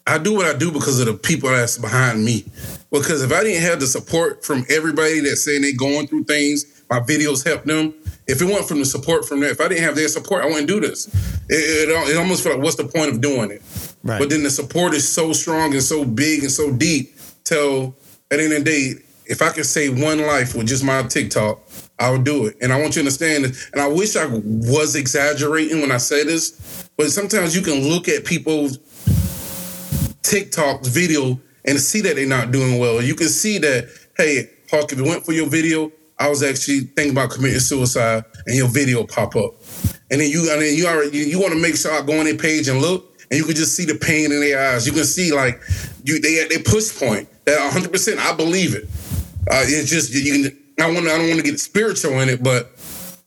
I do what I do because of the people that's behind me. Because if I didn't have the support from everybody that's saying they going through things, my videos help them. If it wasn't from the support from that, if I didn't have their support, I wouldn't do this. It, it, it almost felt like, what's the point of doing it? Right. But then the support is so strong and so big and so deep. Till at the end of the day, if I could save one life with just my TikTok, I would do it. And I want you to understand this. And I wish I was exaggerating when I say this, but sometimes you can look at people's TikTok video and see that they're not doing well. You can see that, hey, Hawk, if it went for your video, I was actually thinking about committing suicide, and your video pop up. And then you, and then you already, you, you want to make sure I go on their page and look, and you can just see the pain in their eyes. You can see like you they at their push point. That 100, percent I believe it. Uh, it's just you can. I want. I don't want to get spiritual in it, but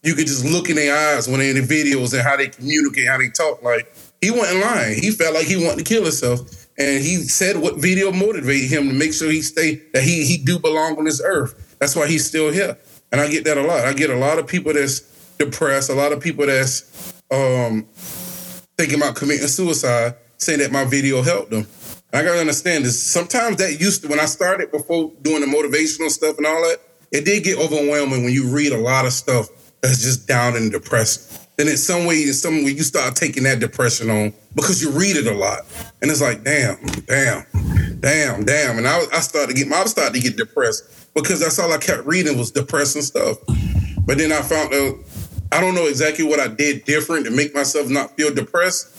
you could just look in their eyes when they're in the videos and how they communicate, how they talk. Like he wasn't lying. He felt like he wanted to kill himself, and he said what video motivated him to make sure he stay that he he do belong on this earth. That's why he's still here. And I get that a lot. I get a lot of people that's depressed, a lot of people that's um, thinking about committing suicide, saying that my video helped them. I gotta understand this. Sometimes that used to when I started before doing the motivational stuff and all that, it did get overwhelming when you read a lot of stuff that's just down and depressing. Then in some way, in some way, you start taking that depression on because you read it a lot, and it's like, damn, damn, damn, damn. And I, I started to get, I started to get depressed because that's all I kept reading was depressing stuff. But then I found out, I don't know exactly what I did different to make myself not feel depressed.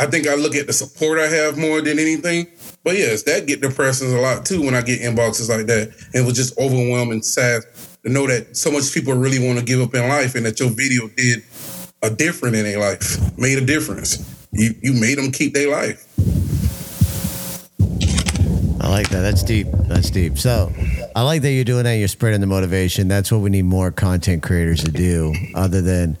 I think I look at the support I have more than anything. But yes, that get depressing a lot too when I get inboxes like that. And it was just overwhelming, sad to know that so much people really want to give up in life and that your video did a different in their life, made a difference. You you made them keep their life. I like that. That's deep. That's deep. So I like that you're doing that. You're spreading the motivation. That's what we need more content creators to do, other than,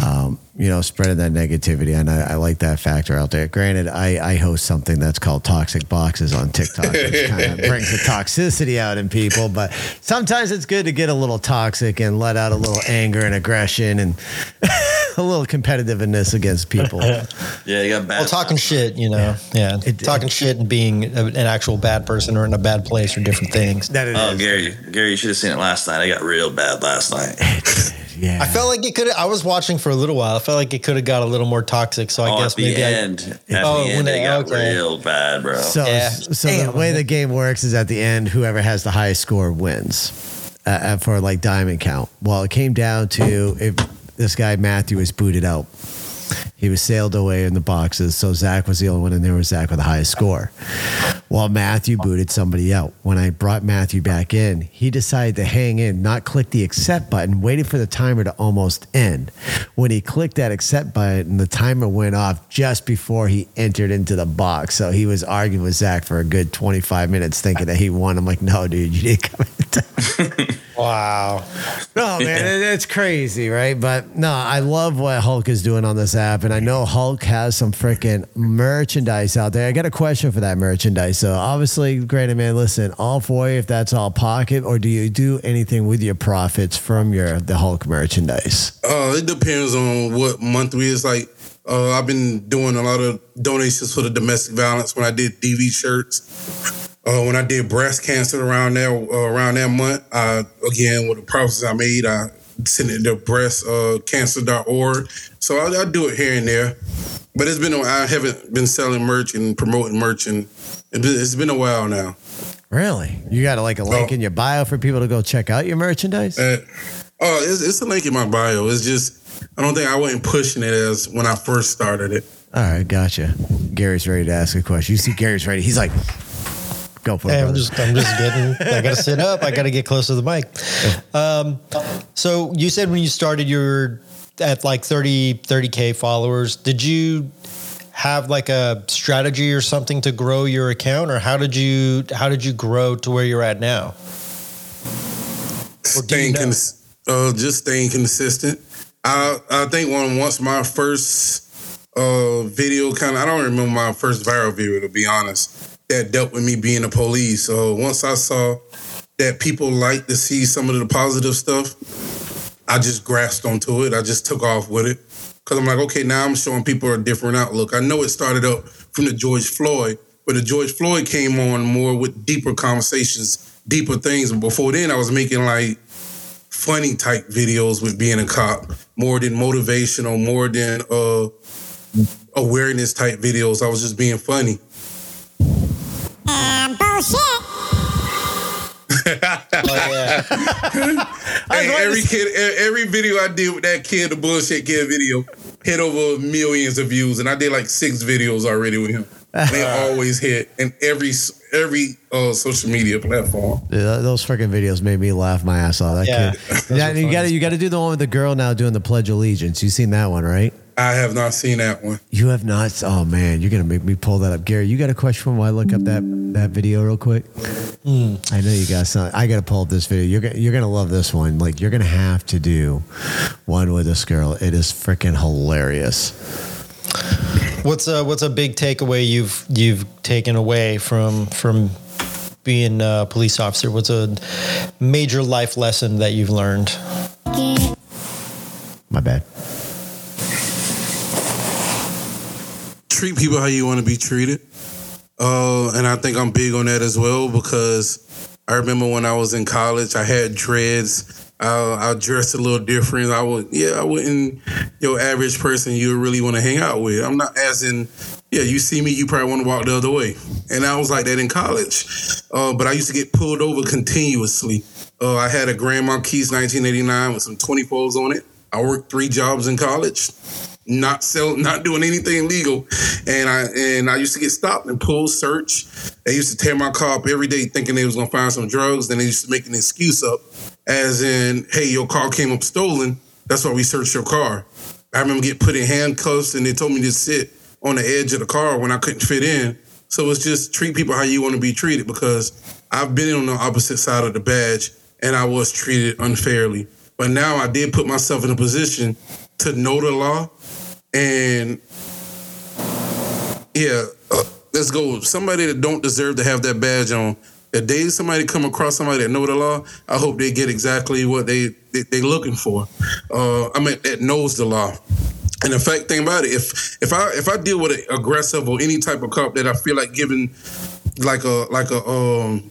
um, you know, spreading that negativity. And I, I like that factor out there. Granted, I, I host something that's called Toxic Boxes on TikTok, which [LAUGHS] kind of brings the toxicity out in people. But sometimes it's good to get a little toxic and let out a little anger and aggression and [LAUGHS] a little competitiveness against people. Yeah, you got bad. Well, talking shit, you know, yeah, It- talking shit and being a, an actual bad person or in a bad place are different things. That it Oh, is. Gary, Gary, you should have seen it last night. I got real bad last night. [LAUGHS] Yeah. I felt like it could. I was watching for a little while. I felt like it could have got a little more toxic. So I oh, guess at the maybe end, at Oh, the end, when it it- got okay. real bad, bro. So, Yeah. so the Damn. way the game works is at the end, whoever has the highest score wins uh, uh, for like diamond count. Well, it came down to if this guy Matthew was booted out, He was sailed away in the boxes, so Zach was the only one in there with Zach with the highest score. While Matthew booted somebody out. When I brought Matthew back in, he decided to hang in, not click the accept button, waited for the timer to almost end. When he clicked that accept button, the timer went off just before he entered into the box. So he was arguing with Zach for a good 25 minutes thinking that he won. I'm like, no, dude, you didn't come in. [LAUGHS] Wow. No, man, it- it's crazy, right? But no, I love what Hulk is doing on this app, and I know Hulk has some freaking merchandise out there. I got a question for that merchandise. So obviously, granted, man, listen, all for you if that's all pocket, or do you do anything with your profits from your the Hulk merchandise? Uh, it depends on what month we is. Like, uh, I've been doing a lot of donations for the domestic violence when I did DV shirts. Uh, when I did breast cancer around that uh, around that month, I, again, with the profits I made, I sent it to breastcancer.org. So I, I do it here and there. But it's been, I haven't been selling merch and promoting merch, and it's been a while now. Really? You got like a link Oh. in your bio for people to go check out your merchandise? Uh, oh, it's, it's a link in my bio. It's just, I don't think I wasn't pushing it as when I first started it. All right, gotcha. Gary's ready to ask a question. You see, Gary's ready. He's like, go for it. Hey, I'm just, I'm just getting. I got to sit up. I got to get close to the mic. Um, so you said when you started, you were at like 30, 30k followers. Did you have like a strategy or something to grow your account, or how did you, how did you grow to where you're at now? Staying cons- uh, just staying consistent. I I think when once my first uh video kind of I don't remember my first viral video to be honest that dealt with me being a police. So once I saw that people like to see some of the positive stuff, I just grasped onto it. I just took off with it because I'm like, okay, now I'm showing people a different outlook. I know it started up from the George Floyd, but the George Floyd came on more with deeper conversations, deeper things. But before then, I was making like funny type videos with being a cop, more than motivational, more than uh awareness type videos. I was just being funny. Oh, yeah. [LAUGHS] Hey, every kid, e- every video I did with that kid, the bullshit kid video, hit over millions of views, and I did like six videos already with him. They [LAUGHS] always hit in every every uh, social media platform. Yeah, those freaking videos made me laugh my ass off. That Yeah, kid. Yeah, you got to you got to do the one with the girl now doing the Pledge of Allegiance. You seen that one, right? I have not seen that one. You have not. Oh man, you're gonna make me pull that up, Gary. You got a question while I look up that that video real quick? Hmm. I know you got some. I gotta pull up this video. You're gonna you're gonna love this one. Like you're gonna have to do one with this girl. It is freaking hilarious. What's a what's a big takeaway you've you've taken away from from being a police officer? What's a major life lesson that you've learned? My bad. Treat people how you want to be treated. Uh, and I think I'm big on that as well because I remember when I was in college, I had dreads. I, dressed a little different. I would, yeah, I wouldn't your average person you really want to hang out with. I'm not as in, yeah, you see me, you probably want to walk the other way. And I was like that in college. Uh, but I used to get pulled over continuously. Uh, I had a Grand Marquis 1989 with some 24s on it. I worked three jobs in college not sell, not doing anything legal, and I and I used to get stopped and pulled, search. They used to tear my car up every day, thinking they was gonna find some drugs. Then they used to make an excuse up, as in, "Hey, your car came up stolen. That's why we searched your car." I remember getting put in handcuffs, and they told me to sit on the edge of the car when I couldn't fit in. So it's just treat people how you want to be treated because I've been on the opposite side of the badge, and I was treated unfairly. But now I did put myself in a position to know the law and yeah, uh, let's go. Somebody that don't deserve to have that badge on. If they somebody come across somebody that know the law, I hope they get exactly what they they, they looking for. Uh, I mean, that knows the law. And the fact thing about it, if if I if I deal with an aggressive or any type of cop that I feel like giving like a like a um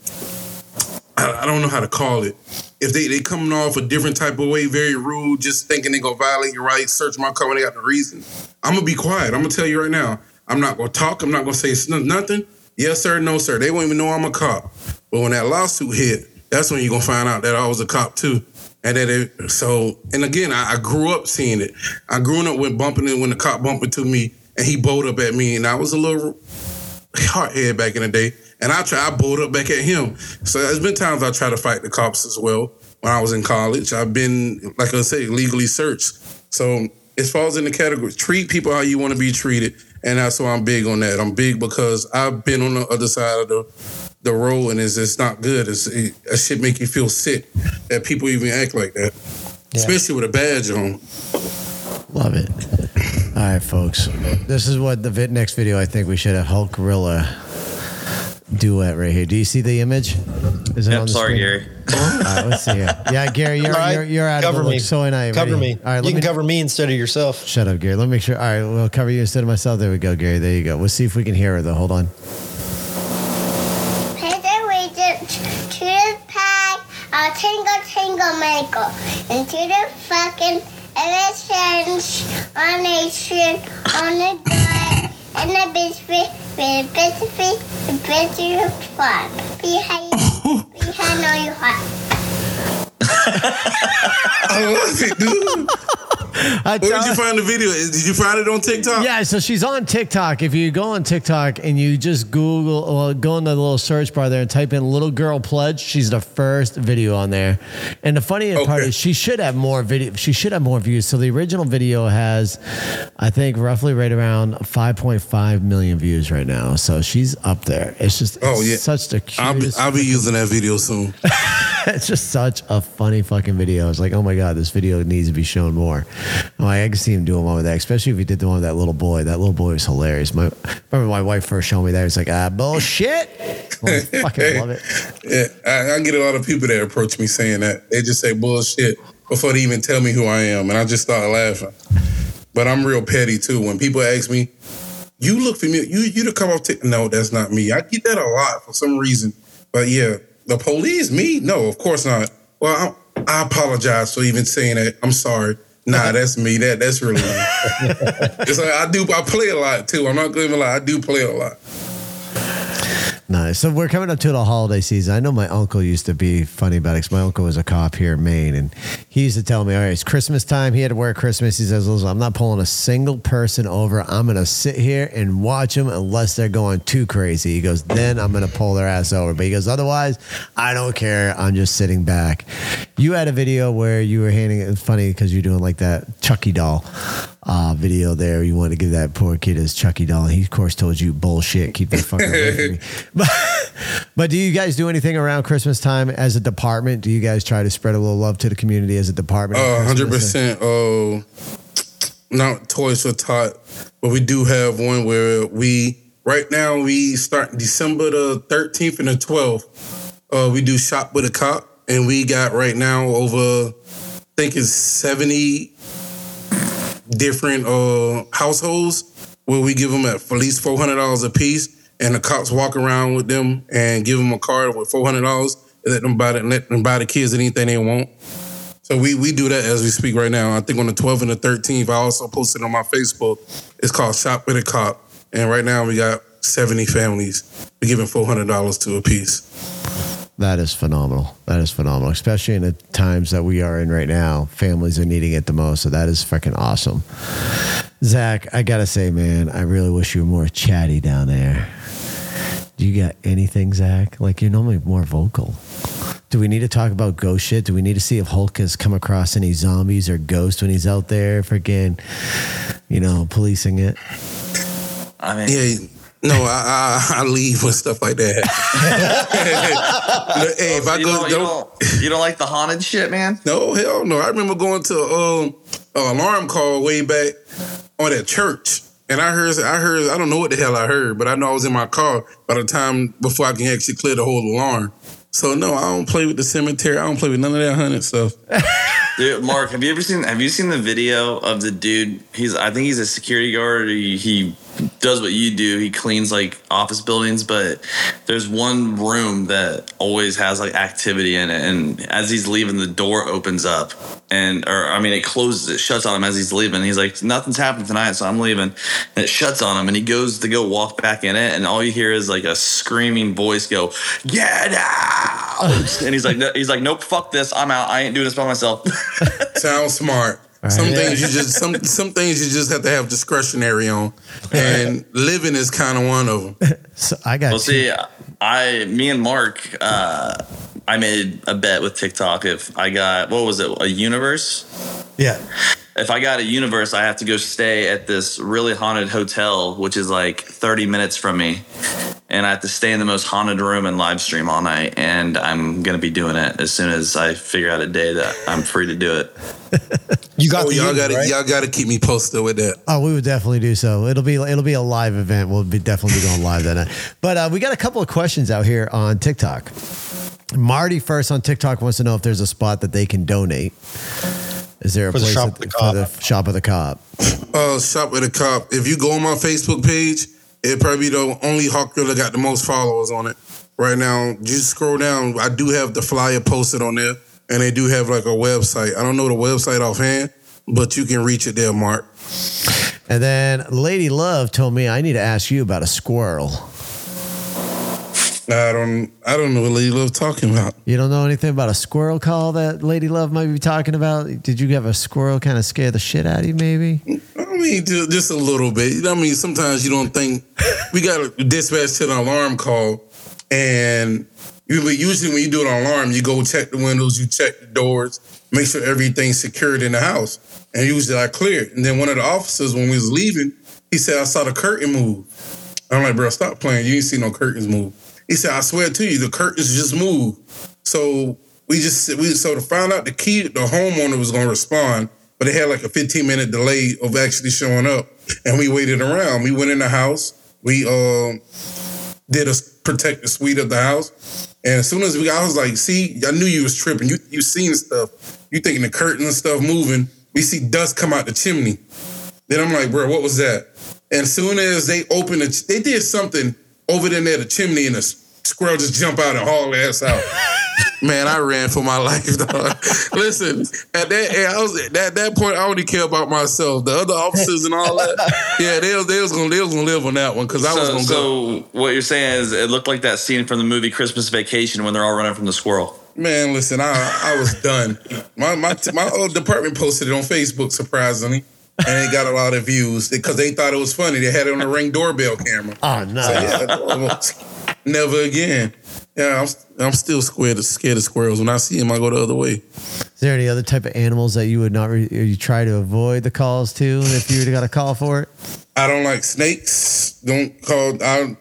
I, I don't know how to call it. If they they coming off a different type of way, very rude, just thinking they gonna violate your rights, search my car when they got the reason, I'm gonna be quiet. I'm gonna tell you right now. I'm not gonna talk. I'm not gonna say nothing. Yes sir, no sir. They won't even know I'm a cop. But when that lawsuit hit, that's when you're gonna find out that I was a cop too. And then it, so, and again, I, I grew up seeing it. I grew up with bumping it when the cop bumped into me and he bowed up at me, and I was a little hard head back in the day. And I try, I bowled up back at him. So there's been times I try to fight the cops as well. When I was in college, I've been, like I say, legally searched. So it falls in the category treat people how you want to be treated, and that's why I'm big on that. I'm big because I've been on the other side of the the road, and it's it's not good. It's it, that shit make you feel sick that people even act like that, Yeah. especially with a badge on. Love it. All right, folks. This is what the next video I think we should have Hulk Gorilla duet right here. Do you see the image? Is it on Yep, the sorry, screen? Gary. All right, let's see here. Yeah, Gary, you're All right, you're, you're out cover of the me. look. So and I cover ready? me. All right, you let can me cover me instead of yourself. shut up, Gary. Let me make sure. All right, we'll cover you instead of myself. There we go, Gary. There you go. We'll see if we can hear her though. Hold on. Peter went to the pack, a tingle tingle maker, into the fucking elections on a nation on the door, and the biscuit fun. Behind, behind all your heart. [LAUGHS] I love it, dude. Where did you find the video? Did you find it on TikTok? Yeah, so she's on TikTok. If you go on TikTok and you just Google, well, go in the little search bar there and type in "little girl pledge," she's the first video on there. And the funny part is, she should have more video. She should have more views. So the original video has, I think, roughly right around 5.5 million views right now. So she's up there. It's just, it's Oh, yeah. such the I'll be. I'll be using that video soon. [LAUGHS] it's just such a funny fucking video. It's like, oh my god, this video needs to be shown more. Oh, I can see him doing one with that, especially if he did the one with that little boy. That little boy was hilarious. My remember my wife first showed me that. He's like, ah, bullshit. I fucking love it. [LAUGHS] Yeah, I, I get a lot of people that approach me saying that. They just say bullshit before they even tell me who I am, and I just start laughing. But I'm real petty too. When people ask me, "You look familiar," you you to come off. T-? No, that's not me. I get that a lot for some reason. But yeah, the police, me? No, of course not. Well, I, I apologize for even saying that. I'm sorry. Nah, that's me. That that's really me. [LAUGHS] it's like I do. I play a lot too. I'm not to lie. I do play a lot. Nice. So we're coming up to the holiday season. I know my uncle used to be funny about it my uncle was a cop here in Maine, and he used to tell me, "All right, it's Christmas time. He had to wear Christmas." He says, "Listen, I'm not pulling a single person over. I'm going to sit here and watch them unless they're going too crazy." He goes, "Then I'm going to pull their ass over." But he goes, "Otherwise, I don't care. I'm just sitting back." You had a video where you were handing it. Funny because you're doing like that Chucky doll uh, video there. You want to give that poor kid his Chucky doll. And he, of course, told you bullshit. Keep that fucking away from me. [LAUGHS] But, but do you guys do anything around Christmas time as a department? Do you guys try to spread a little love to the community as a department? Uh, hundred percent. Oh, not Toys for Tot, but we do have one where we right now we start December the thirteenth and the twelfth. Uh, we do shop with a cop, and we got right now over, I think it's seventy different uh households where we give them at least four hundred dollars a piece, and the cops walk around with them and give them a card with four hundred dollars. And let them buy the, let them buy the kids anything they want. So we we do that as we speak right now. I think on the 12th and the 13th, I also posted on my Facebook. It's called Shop with a Cop, and right now we got 70 families. We're giving $400 to a piece. That is phenomenal. That is phenomenal, especially in the times that we are in right now. Families are needing it the most, so that is freaking awesome. Zach, I gotta say, man, I really wish you were more chatty down there. Do you got anything, Zach? Like you're normally more vocal. Do we need to talk about ghost shit? Do we need to see if Hulk has come across any zombies or ghosts when he's out there, freaking, you know, policing it? I mean, Yeah, no, I I, I leave when stuff like that. happens. [LAUGHS] hey, if I you, go, don't, you, don't, don't, you don't like the haunted shit, man? no, hell no. I remember going to um, an alarm call way back on that church. And I heard, I heard, I don't know what the hell I heard, but I know I was in my car by the time before I can actually clear the whole alarm. So no, I don't play with the cemetery. I don't play with none of that hunted stuff. [LAUGHS] Dude, Mark, have you ever seen? Have you seen the video of the dude? He's, I think he's a security guard. He, he does what you do. He cleans like office buildings, but there's one room that always has like activity in it. And as he's leaving, the door opens up, and or I mean, it closes, it shuts on him as he's leaving. He's like, "Nothing's happened tonight, so I'm leaving." And it shuts on him, and he goes to go walk back in it, and all you hear is like a screaming voice go, "Get out!" [LAUGHS] and he's like, no, "He's like, nope, fuck this, I'm out. I ain't doing this by myself." [LAUGHS] Sounds smart. Some Right. things you just some some things you just have to have discretionary on, and living is kind of one of them. [LAUGHS] So I got Well, two- see, I, me and Mark, uh, I made a bet with TikTok. If I got, what was it, a universe? yeah. If I got a universe, I have to go stay at this really haunted hotel, which is like 30 minutes from me. And I have to stay in the most haunted room and live stream all night. And I'm going to be doing it as soon as I figure out a day that I'm free to do it. [LAUGHS] You got Oh, the y'all got to right? y'all got to keep me posted with that. Oh, we would definitely do so. It'll be it'll be a live event. We'll be definitely be going live that night. But uh, we got a couple of questions out here on TikTok. Marty first on TikTok wants to know if there's a spot that they can donate. Is there a For the place Shop at- of the for Cop. the shop of the cop? Uh, shop with a cop. If you go on my Facebook page, it probably be the only hawk girl that got the most followers on it right now. Just scroll down. I do have the flyer posted on there, and they do have like a website. I don't know the website offhand, but you can reach it there, Mark. And then Lady Love told me I need to ask you about a squirrel. I don't. I don't know what Lady Love talking about. You don't know anything about a squirrel call that Lady Love might be talking about? Did you have a squirrel kind of scare the shit out of you? Maybe. I mean, just a little bit. You know I mean, sometimes you don't think [LAUGHS] we got to dispatch to an alarm call, and you, but usually when you do an alarm, you go check the windows, you check the doors, make sure everything's secured in the house, and usually I clear it. And then one of the officers, when we was leaving, he said, "I saw the curtain move." I'm like, "Bro, stop playing. You ain't see no curtains move." He said, "I swear to you, the curtains just moved." So we just we so to find out the key, the homeowner was gonna respond, but it had like a 15 minute delay of actually showing up, and we waited around. We went in the house. We um did a protective suite of the house, and as soon as we, I was like, "See, I knew you was tripping. You you seen stuff. You thinking the curtains and stuff moving. We see dust come out the chimney." Then I'm like, "Bro, what was that?" And as soon as they opened it, they did something over there near the chimney, and the squirrel just jump out and haul ass out. [LAUGHS] Man, I ran for my [LAUGHS] life, dog. Listen, at that I was at that, that point, I only care about myself. The other officers and all that, [LAUGHS] yeah, they was they was gonna they was gonna live on that one because I was gonna go. so what you're saying is it looked like that scene from the movie Christmas Vacation when they're all running from the squirrel. Man, listen, I I was done. My my my old department posted it on Facebook, surprisingly, and it got a lot of views because they thought it was funny. They had it on the ring doorbell camera. Ah, oh no! So, yeah, never again. Yeah, I'm, I'm still scared of, scared of squirrels. When I see them, I go the other way. Is there any other type of animals that you would not re- you try to avoid the calls to if you got a call for it? I don't like snakes. Don't call. I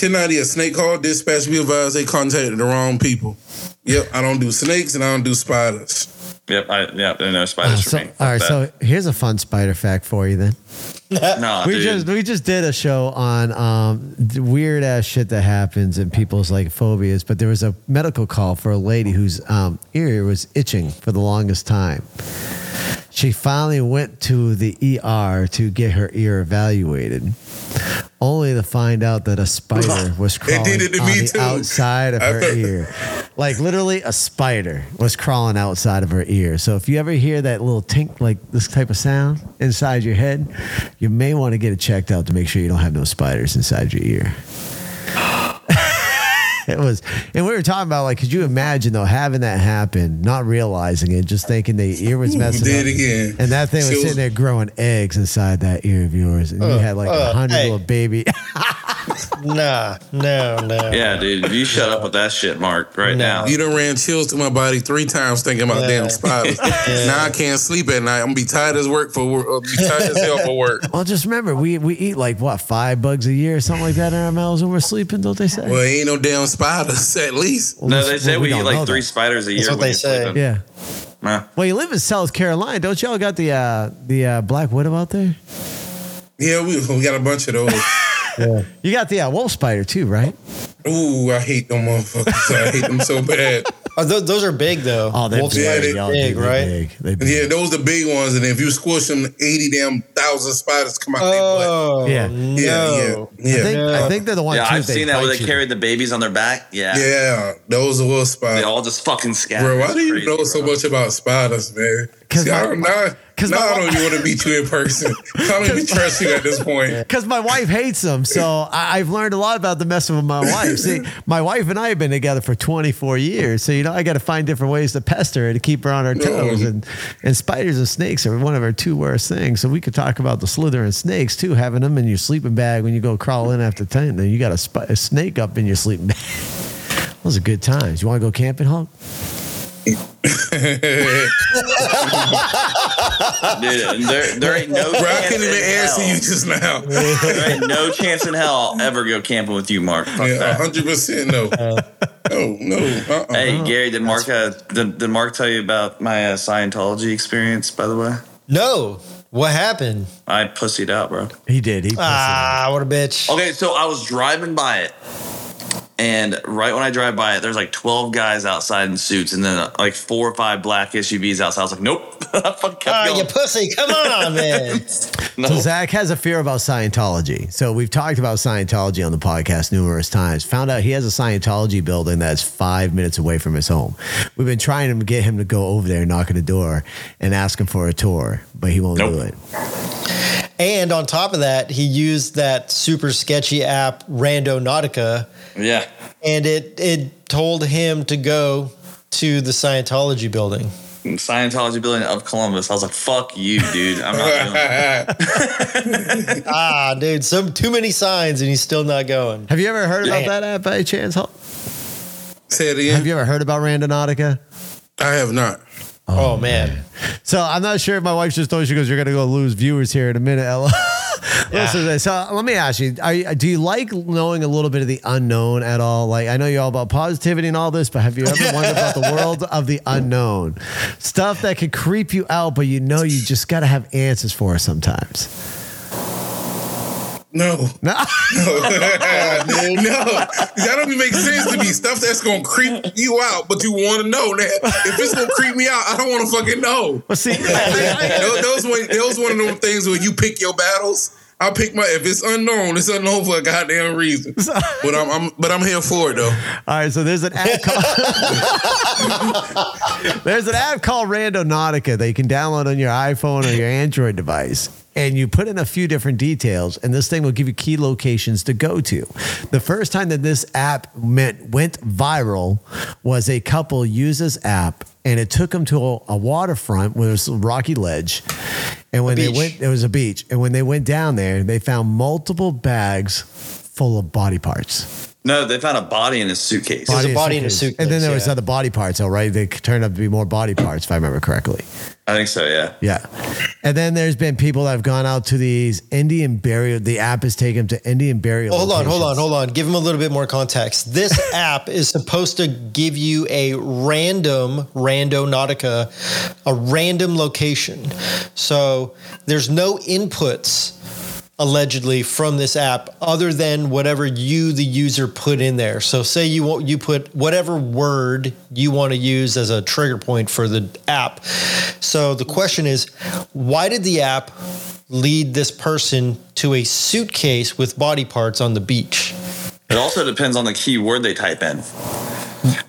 1090 a snake call. Dispatch be advised they contacted the wrong people. Yep, I don't do snakes and I don't do spiders. Yep, I oh, are no spiders for so, me. all right, so here's a fun spider fact for you then. [LAUGHS] no, we dude. just we just did a show on um, weird ass shit that happens in people's like phobias, but there was a medical call for a lady whose um, ear was itching for the longest time. She finally went to the ER to get her ear evaluated, only to find out that a spider [LAUGHS] was crawling did it to on the too. outside of her ear. Like literally, a spider was crawling outside of her ear. So if you ever hear that little tink, like this type of sound inside your head, you may want to get it checked out to make sure you don't have no spiders inside your ear. [LAUGHS] it was, and we were talking about like, could you imagine though having that happen, not realizing it, just thinking the ear was messing Did up, again. and that thing was was- sitting there growing eggs inside that ear of yours, and you had like a uh, hundred hey. little baby. [LAUGHS] Nah, no, no. yeah, dude, you shut up with that shit, Mark, right No. now. You done ran chills to my body three times thinking about Yeah. damn spiders. [LAUGHS] Now I can't sleep at night. I'm gonna be tired as work for work. I'll be tired as hell for work. well, just remember, we we eat like what five bugs a year, or something like that in our mouths when we're sleeping, don't they say? Well, ain't no damn spiders [LAUGHS] at least. Well, no, we- they say well, we, don't eat like three that. spiders a year. That's what when they you're say. sleeping. Yeah. Nah. Well, you live in South Carolina, don't y'all got the uh, the uh, black widow out there? Yeah, we, we got a bunch of those. [LAUGHS] [LAUGHS] You got the uh, wolf spider too, right? Ooh, I hate them motherfuckers. I hate them so bad. [LAUGHS] Oh, tho- those are big though. Oh, they're Wolf big, spiders they- y'all, big, they're right? big. They big. Yeah, those the big ones, and if you squish them, eighty damn thousand spiders come out their butt. Oh, Yeah. no. Yeah, yeah, yeah. I think, Yeah. I think they're the ones. Yeah, too, I've seen that where they you. carry the babies on their back. Yeah. Yeah, those are little spiders. They all just fucking scatter. Bro, why do you crazy, know so much about spiders, man? 'Cause See, my- I don't know. 'cause Now I don't even want to meet you in person. I don't even [LAUGHS] trust you at this point. [LAUGHS] Because my wife hates them. So I, I've learned a lot about the messing with my wife. See, my wife and I have been together for 24 years. So, you know, I got to find different ways to pester her to keep her on her toes. And, and spiders and snakes are one of our two worst things. So we could talk about the slithering snakes too, having them in your sleeping bag when you go crawl in after 10. Then you got a, spi- a snake up in your sleeping bag. [LAUGHS] Those are good times. You want to go camping, Hulk? Dude, there, there ain't no Bro, I chance can't even answer hell. you just now. There ain't no chance in hell I'll ever go camping with you, Mark. Fuck Yeah, that. hundred percent no. No, no. Uh-uh. Hey, Gary, did Mark uh, did, did Mark tell you about my uh, Scientology experience? By the way, No. What happened? I pussied out, bro. He did. He pussied out. Ah, what a bitch. Okay, so I was driving by it, and right when I drive by it, there's like 12 guys outside in suits, and then uh, like four or five black SUVs outside. I was like, nope. [LAUGHS] I fucking kept Ah, you pussy. Come on, [LAUGHS] man. No. So Zach has a fear about Scientology. So we've talked about Scientology on the podcast numerous times. Found out he has a Scientology building that's five minutes away from his home. We've been trying to get him to go over there, knock on the door, and ask him for a tour, but he won't do it. and on top of that, he used that super sketchy app Randonautica, Yeah. and it it told him to go to the Scientology building. Scientology building of Columbus. I was like, fuck you, dude. I'm not doing it. [LAUGHS] Ah, dude, some too many signs, and he's still not going. Have you ever heard about Yeah. that app by chance? Say it again. Have you ever heard about Randonautica? I have not. Oh, oh man. So I'm not sure if my wife just told you, she goes, you're going to go lose viewers here in a minute, Ella. [LAUGHS] Listen to this. So let me ask you, do you like knowing a little bit of the unknown at all? Like, I know you're all about positivity and all this, but have you ever wondered about the world of the unknown? Stuff that could creep you out, but you know you just got to have answers for it sometimes. No. [LAUGHS] No. no. That don't even make sense to me. Stuff that's gonna creep you out, but you want to know that if it's gonna creep me out, I don't want to fucking know. Well, see, [LAUGHS] those, those, one, those one of them things where you pick your battles. I'll pick my if it's unknown, it's unknown for a goddamn reason. But I'm, I'm but I'm here for it though. All right, so there's an app [LAUGHS] called [LAUGHS] There's an app called Randonautica that you can download on your iPhone or your Android device. And you put in a few different details, and this thing will give you key locations to go to. The first time that this app meant, went viral was a couple used this app, and it took them to a, a waterfront where there's a rocky ledge. And when they went, it was a beach. And when they went down there, they found multiple bags full of body parts. No, they found a body in his suitcase. Body- a body in a suitcase, And then there was yeah. other body parts, all right? They turned out to be more body parts, if I remember correctly. I think so, yeah. Yeah. And then there's been people that have gone out to these Indian burial. The app has taken them to Indian burial. Hold on, hold on, hold on. Give him a little bit more context. This [LAUGHS] app is supposed to give you a random Randonautica, a random location. So there's no inputs allegedly from this app other than whatever you the user put in there. So say you want you put whatever word you want to use as a trigger point for the app. So the question is why did the app lead this person to a suitcase with body parts on the beach? It also depends on the key word they type in.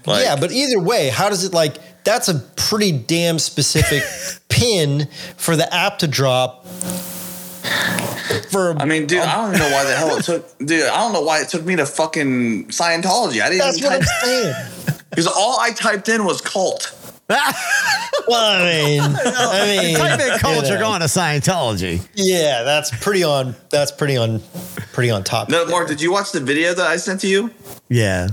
Like, yeah, but either way, how does it like that's a pretty damn specific [LAUGHS] pin for the app to drop for I mean, dude, I don't even know why the hell it [LAUGHS] took. Dude, I don't know why it took me to fucking Scientology. I didn't that's even what I'm type saying. [LAUGHS] because all I typed in was cult. [LAUGHS] Well, I mean, I mean, Type in cult, you are know. going to Scientology. Yeah, that's pretty on. That's pretty on. Pretty on top. No, Mark, did you watch the video that I sent to you? Yeah.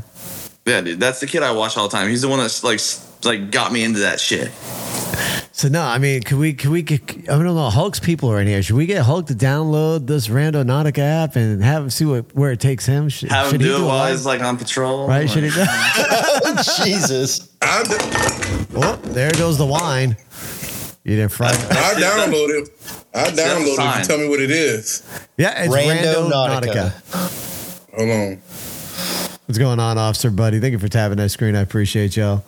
Yeah, dude, that's the kid I watch all the time. He's the one that's like, like got me into that shit. So no, I mean, could we? Could we? Get, I don't know. Hulk's people are in here. Should we get Hulk to download this Randonautica app and have him see what, where it takes him? Should, Have him should he do it while he's like on patrol. right? Should he? Do? [LAUGHS] Jesus. I, oh, there goes the wine. You didn't fry. I download it. I download it. sign. You tell me what it is. Yeah, it's Randonautica. Randonautica. Hold on. What's going on, Officer Buddy? Thank you for tapping that screen. I appreciate y'all.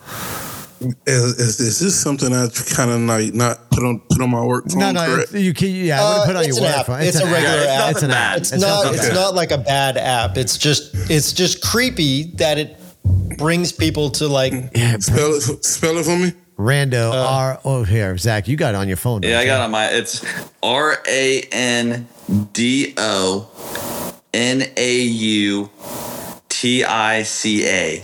Is, is, is this something I kind of like not put on put on my work phone? No, no, correct? it's- you can. Yeah, I would Uh, put on your work app. phone. It's a regular app. It's an app. It's It's not. nothing It's not like a bad app. It's just. It's just creepy that it brings people to like. Yeah, spell it spell it for me. Rando R. Oh, here, Zach, you got it on your phone. don't Yeah, I got it on my. It's R A N D O N A U T I C A.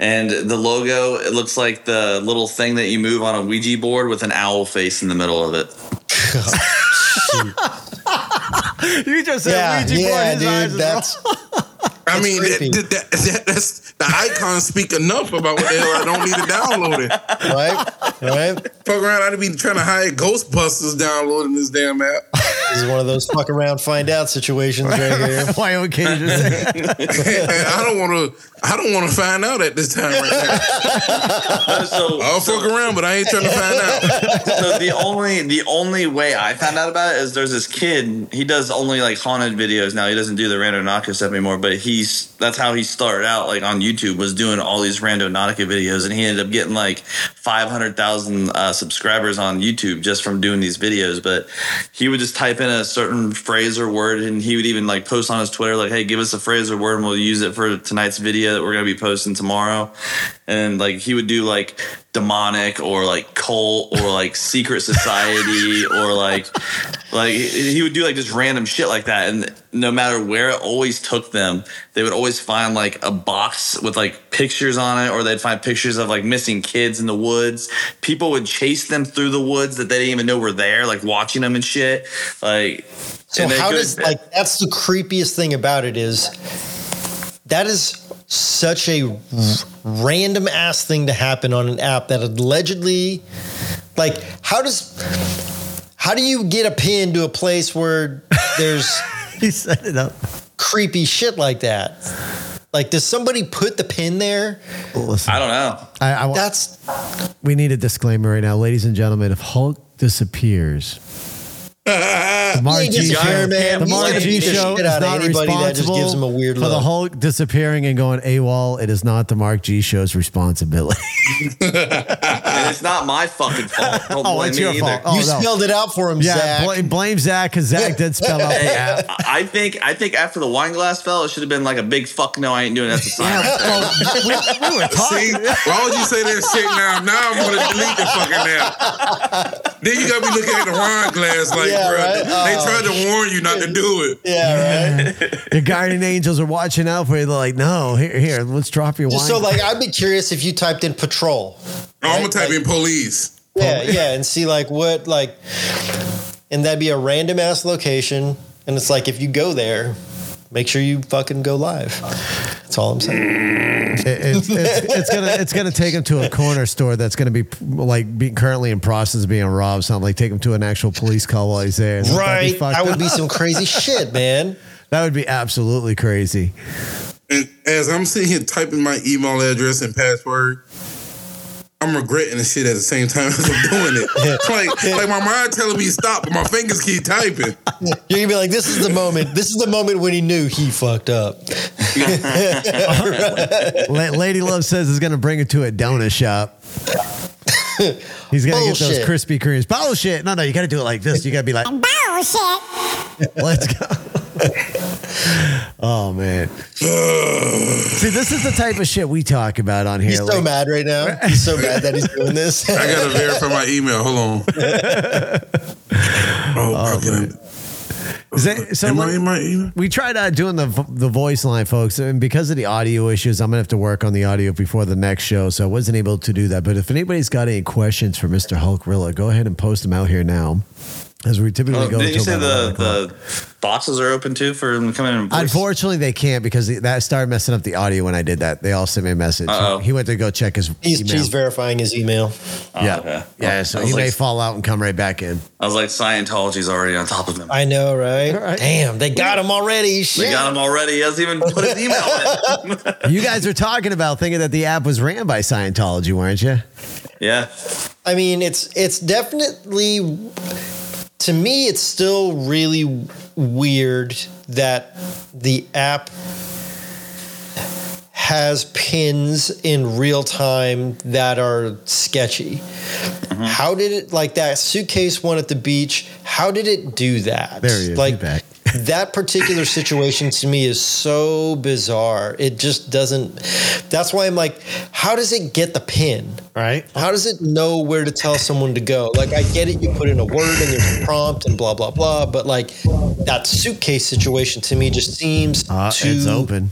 And the logo, it looks like the little thing that you move on a Ouija board with an owl face in the middle of it. [LAUGHS] [LAUGHS] You just said Yeah, Ouija board. yeah, His eyes dude. is That's [LAUGHS] I mean, that, creepy. that, [LAUGHS] that, that's the icons speak enough about what the hell I don't need to download it. right. Right. Fuck around, I'd be trying to hide Ghostbusters downloading this damn app. This is one of those fuck around, find out situations right here. [LAUGHS] Why would Katie just say? and [LAUGHS] I don't want to. I don't want to find out at this time right now. So, I'll so- fuck around, but I ain't trying to find out. so the only the only way I found out about it is there's this kid. He does only like haunted videos now. He doesn't do the Randonautica stuff anymore. But he's that's how he started out like on YouTube was doing all these Randonautica videos, and he ended up getting like five hundred thousand uh, subscribers on YouTube just from doing these videos. But he would just type in a certain phrase or word, and he would even like post on his Twitter like, "Hey, give us a phrase or word, and we'll use it for tonight's video that we're gonna be posting tomorrow." And like he would do like demonic or like cult or like secret society or like like he would do like just random shit like that. And no matter where it always took them they would always find like a box with like pictures on it or they'd find pictures of like missing kids in the woods. People would chase them through the woods that they didn't even know were there like watching them and shit. Like So how go- does like that's the creepiest thing about it is that is such a random ass thing to happen on an app that allegedly like how does how do you get a pin to a place where there's [LAUGHS] he set it up. creepy shit like that? Like does somebody put the pin there? Listen, i don't know I, I, That's we need a disclaimer right now, ladies and gentlemen. If Hulk disappears, the Mark G show, man. the He's Mark gonna G beat the show is out of not anybody that responsible just gives him a weird for the look. Hulk disappearing and going AWOL. It is not the Mark G show's responsibility. [LAUGHS] and it's not my fucking fault don't [LAUGHS] Oh, blame it's me your either. fault. Oh, you no. spelled it out for him, yeah, Zach. bl- blame Zach because Zach did spell out the app. I think I think after the wine glass fell, it should have been like a big fuck no, I ain't doing that to sign. Well, we, we were [LAUGHS] See, talking. why would you say that shit now? Now I'm gonna delete the fucking app. Then you gotta be looking at the wine glass like, Yeah, bro. right? They Oh. tried to warn you not to do it. [LAUGHS] yeah, right. Your guardian angels are watching out for you. They're like, no, here, here, let's drop your wine. So, like, I'd be curious if you typed in patrol. Oh, I'm gonna type Like- in police. Yeah, yeah, and see like what like, and that'd be a random ass location, and it's like if you go there, make sure you fucking go live. That's all I'm saying. [LAUGHS] It- it's, it's, it's gonna it's gonna take him to a corner store that's gonna be like be currently in process of being robbed. Something like take him to an actual police call while he's there. That'd Right, fucked that would be some crazy [LAUGHS] shit, man. that would be absolutely crazy. And as I'm sitting here typing my email address and password, I'm regretting the shit at the same time [LAUGHS] as I'm doing it. like, like my mind telling me stop, but my fingers keep typing. [LAUGHS] You're gonna be like, this is the moment. This is the moment when he knew he fucked up. [LAUGHS] La- Lady Love says is gonna bring it to a donut shop. He's gonna get those Bullshit. Krispy Kremes. Bullshit. No, no, you gotta do it like this. You gotta be like, Bullshit. let's go. Oh man. See, this is the type of shit we talk about on here. He's so like- mad right now. He's so mad that he's doing this. [LAUGHS] I gotta verify my email. Hold on. [LAUGHS] oh, how can I- Is that- so Am let- I in my email? we tried uh, doing the the voice line, folks, and because of the audio issues, I'm gonna have to work on the audio before the next show, so I wasn't able to do that. But if anybody's got any questions for Mr. Hulkrilla, go ahead and post them out here now, as we typically Oh, go. didn't you say the the boxes are open too for them to come in and voice? Unfortunately, they can't because that started messing up the audio when I did that. They all sent me a message. Uh-oh. He went to go check his He's, email. he's verifying his email. Oh, yeah, okay. yeah. Oh, so he was may fall out and come right back in. I was like, Scientology's already on top of him. I know, right? All right. Damn, they got him already. They got him already. He hasn't even put his email in. [LAUGHS] You guys were talking about thinking that the app was ran by Scientology, weren't you? yeah. I mean, it's it's definitely to me, it's still really weird that the app has pins in real time that are sketchy. Mm-hmm. How did it like that suitcase one at the beach? How did it do that? There he is, Like. That particular situation to me is so bizarre. It just doesn't. That's why I'm like, how does it get the pin? Right. How does it know where to tell someone to go? Like, I get it, you put in a word and there's a prompt and blah blah blah, but like that suitcase situation to me just seems Uh, too it's open.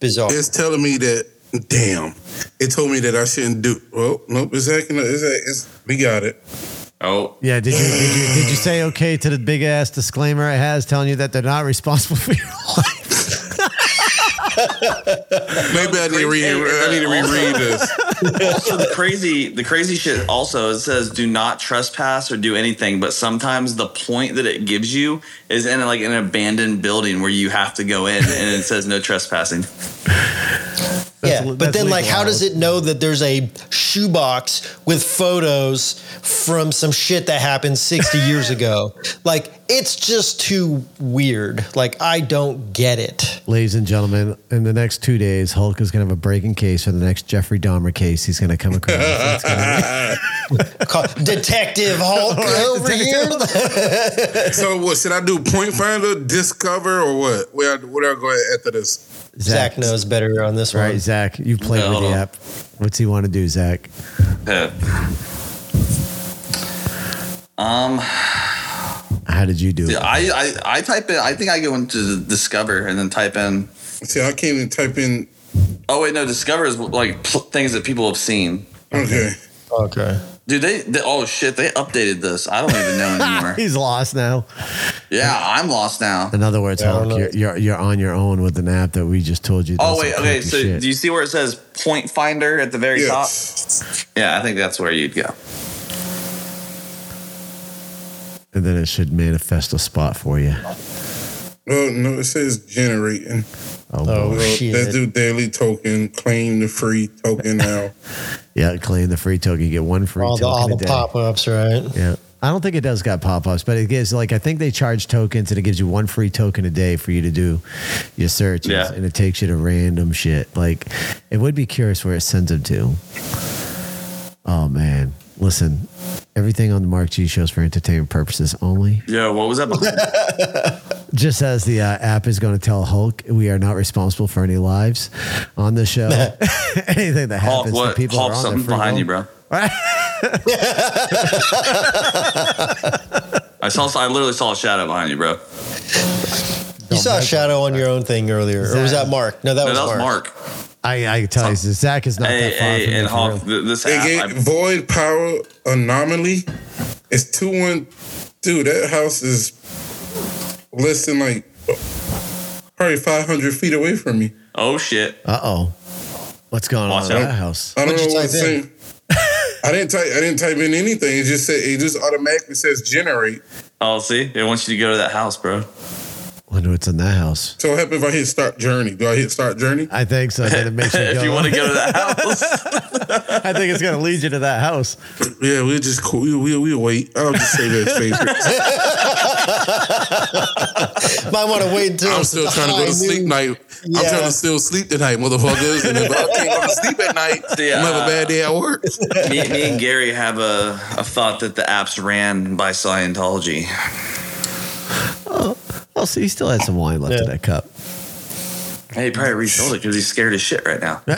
bizarre. It's telling me that. Damn, it told me that I shouldn't do. Well, nope. It's acting. It's, it's, we got it. Oh, Yeah, did you, did you did you [LAUGHS] say okay to the big ass disclaimer it has telling you that they're not responsible for your life? [LAUGHS] Maybe I need to read. I need to reread this. also the crazy the crazy shit also it says do not trespass or do anything but sometimes the point that it gives you is in like an abandoned building where you have to go in and it says no trespassing yeah, That's- but then like, how does it know that there's a shoebox with photos from some shit that happened 60 years ago? [LAUGHS] Like, it's just too weird. Like, I don't get it. Ladies and gentlemen, in the next two days, Hulk is going to have a breaking case for the next Jeffrey Dahmer case he's going to come across. It's gonna [LAUGHS] Call- Detective Hulk over here. So what should I do? Point finder, discover, or what? Where where do I go after this? Be- Zach knows better on this Right, one. Right, Zach, you played with the app. What's he want to do, Zach? Yeah. um How did you do it? I, I i type in i think i go into discover and then type in See, I can't even type in. oh wait no discover is like pl- things that people have seen Okay. Okay. Dude they, they oh shit they updated this i don't even know [LAUGHS] anymore He's lost now. yeah i'm lost now In other words, Yeah, Hulk, you're, you're you're on your own with an app that we just told you. oh does wait okay so shit. do you see where it says point finder at the very Yes. top yeah i think that's where you'd go and then it should manifest a spot for you. Oh no, it says generating. Oh, Oh. Well, shit. let's do daily token. Claim the free token now. [LAUGHS] yeah, claim the free token. You get one free All the, token all a the day. pop ups, right? Yeah. I don't think it does got pop ups, but it gives like I think they charge tokens and it gives you one free token a day for you to do your searches, Yeah. and it takes you to random shit. Like, it would be curious where it sends them to. Oh man, listen, everything on the Mark G shows for entertainment purposes only. yeah what was that behind? [LAUGHS] Just as the uh, app is going to tell Hulk, we are not responsible for any lives on the show. [LAUGHS] Anything that Hulk, happens to people Hulk, are on something the free behind will. you, bro. [LAUGHS] I saw. I literally saw a shadow behind you, bro. You saw a shadow on your own thing earlier. Or was that Mark? No, that No, was that was Mark. Mark. I, I can tell you, Zach is not Hey, that far hey, from me and for Hulk. real. th- This app, get I- void power anomaly. It's two one. Dude, that house is less than like probably five hundred feet away from me. oh shit! Uh oh. What's going Watch on in that house? I don't What'd know you what it's type in? saying. I didn't type. I didn't type in anything. It just said. It just automatically says generate. Oh, see, it wants you to go to that house, bro. Wonder what's in that house. So what happens if I hit start journey? Do I hit start journey? I think so. Then it makes you [LAUGHS] if go. you want to go to that [LAUGHS] house, I think it's going to lead you to that house. Yeah, we'll just cool. We we we wait. I'll just say that favorite. [LAUGHS] Might want to wait until I'm still trying to go high to sleep noon. night. I'm trying to still sleep tonight, motherfuckers. And if I can't go to sleep at night, Yeah. I'm have a bad day at work. me, me and Gary have a, a thought that the app's ran by Scientology. Oh, see, he still had some wine left in that cup. Hey, he probably resold it because he's scared as shit right now. [LAUGHS]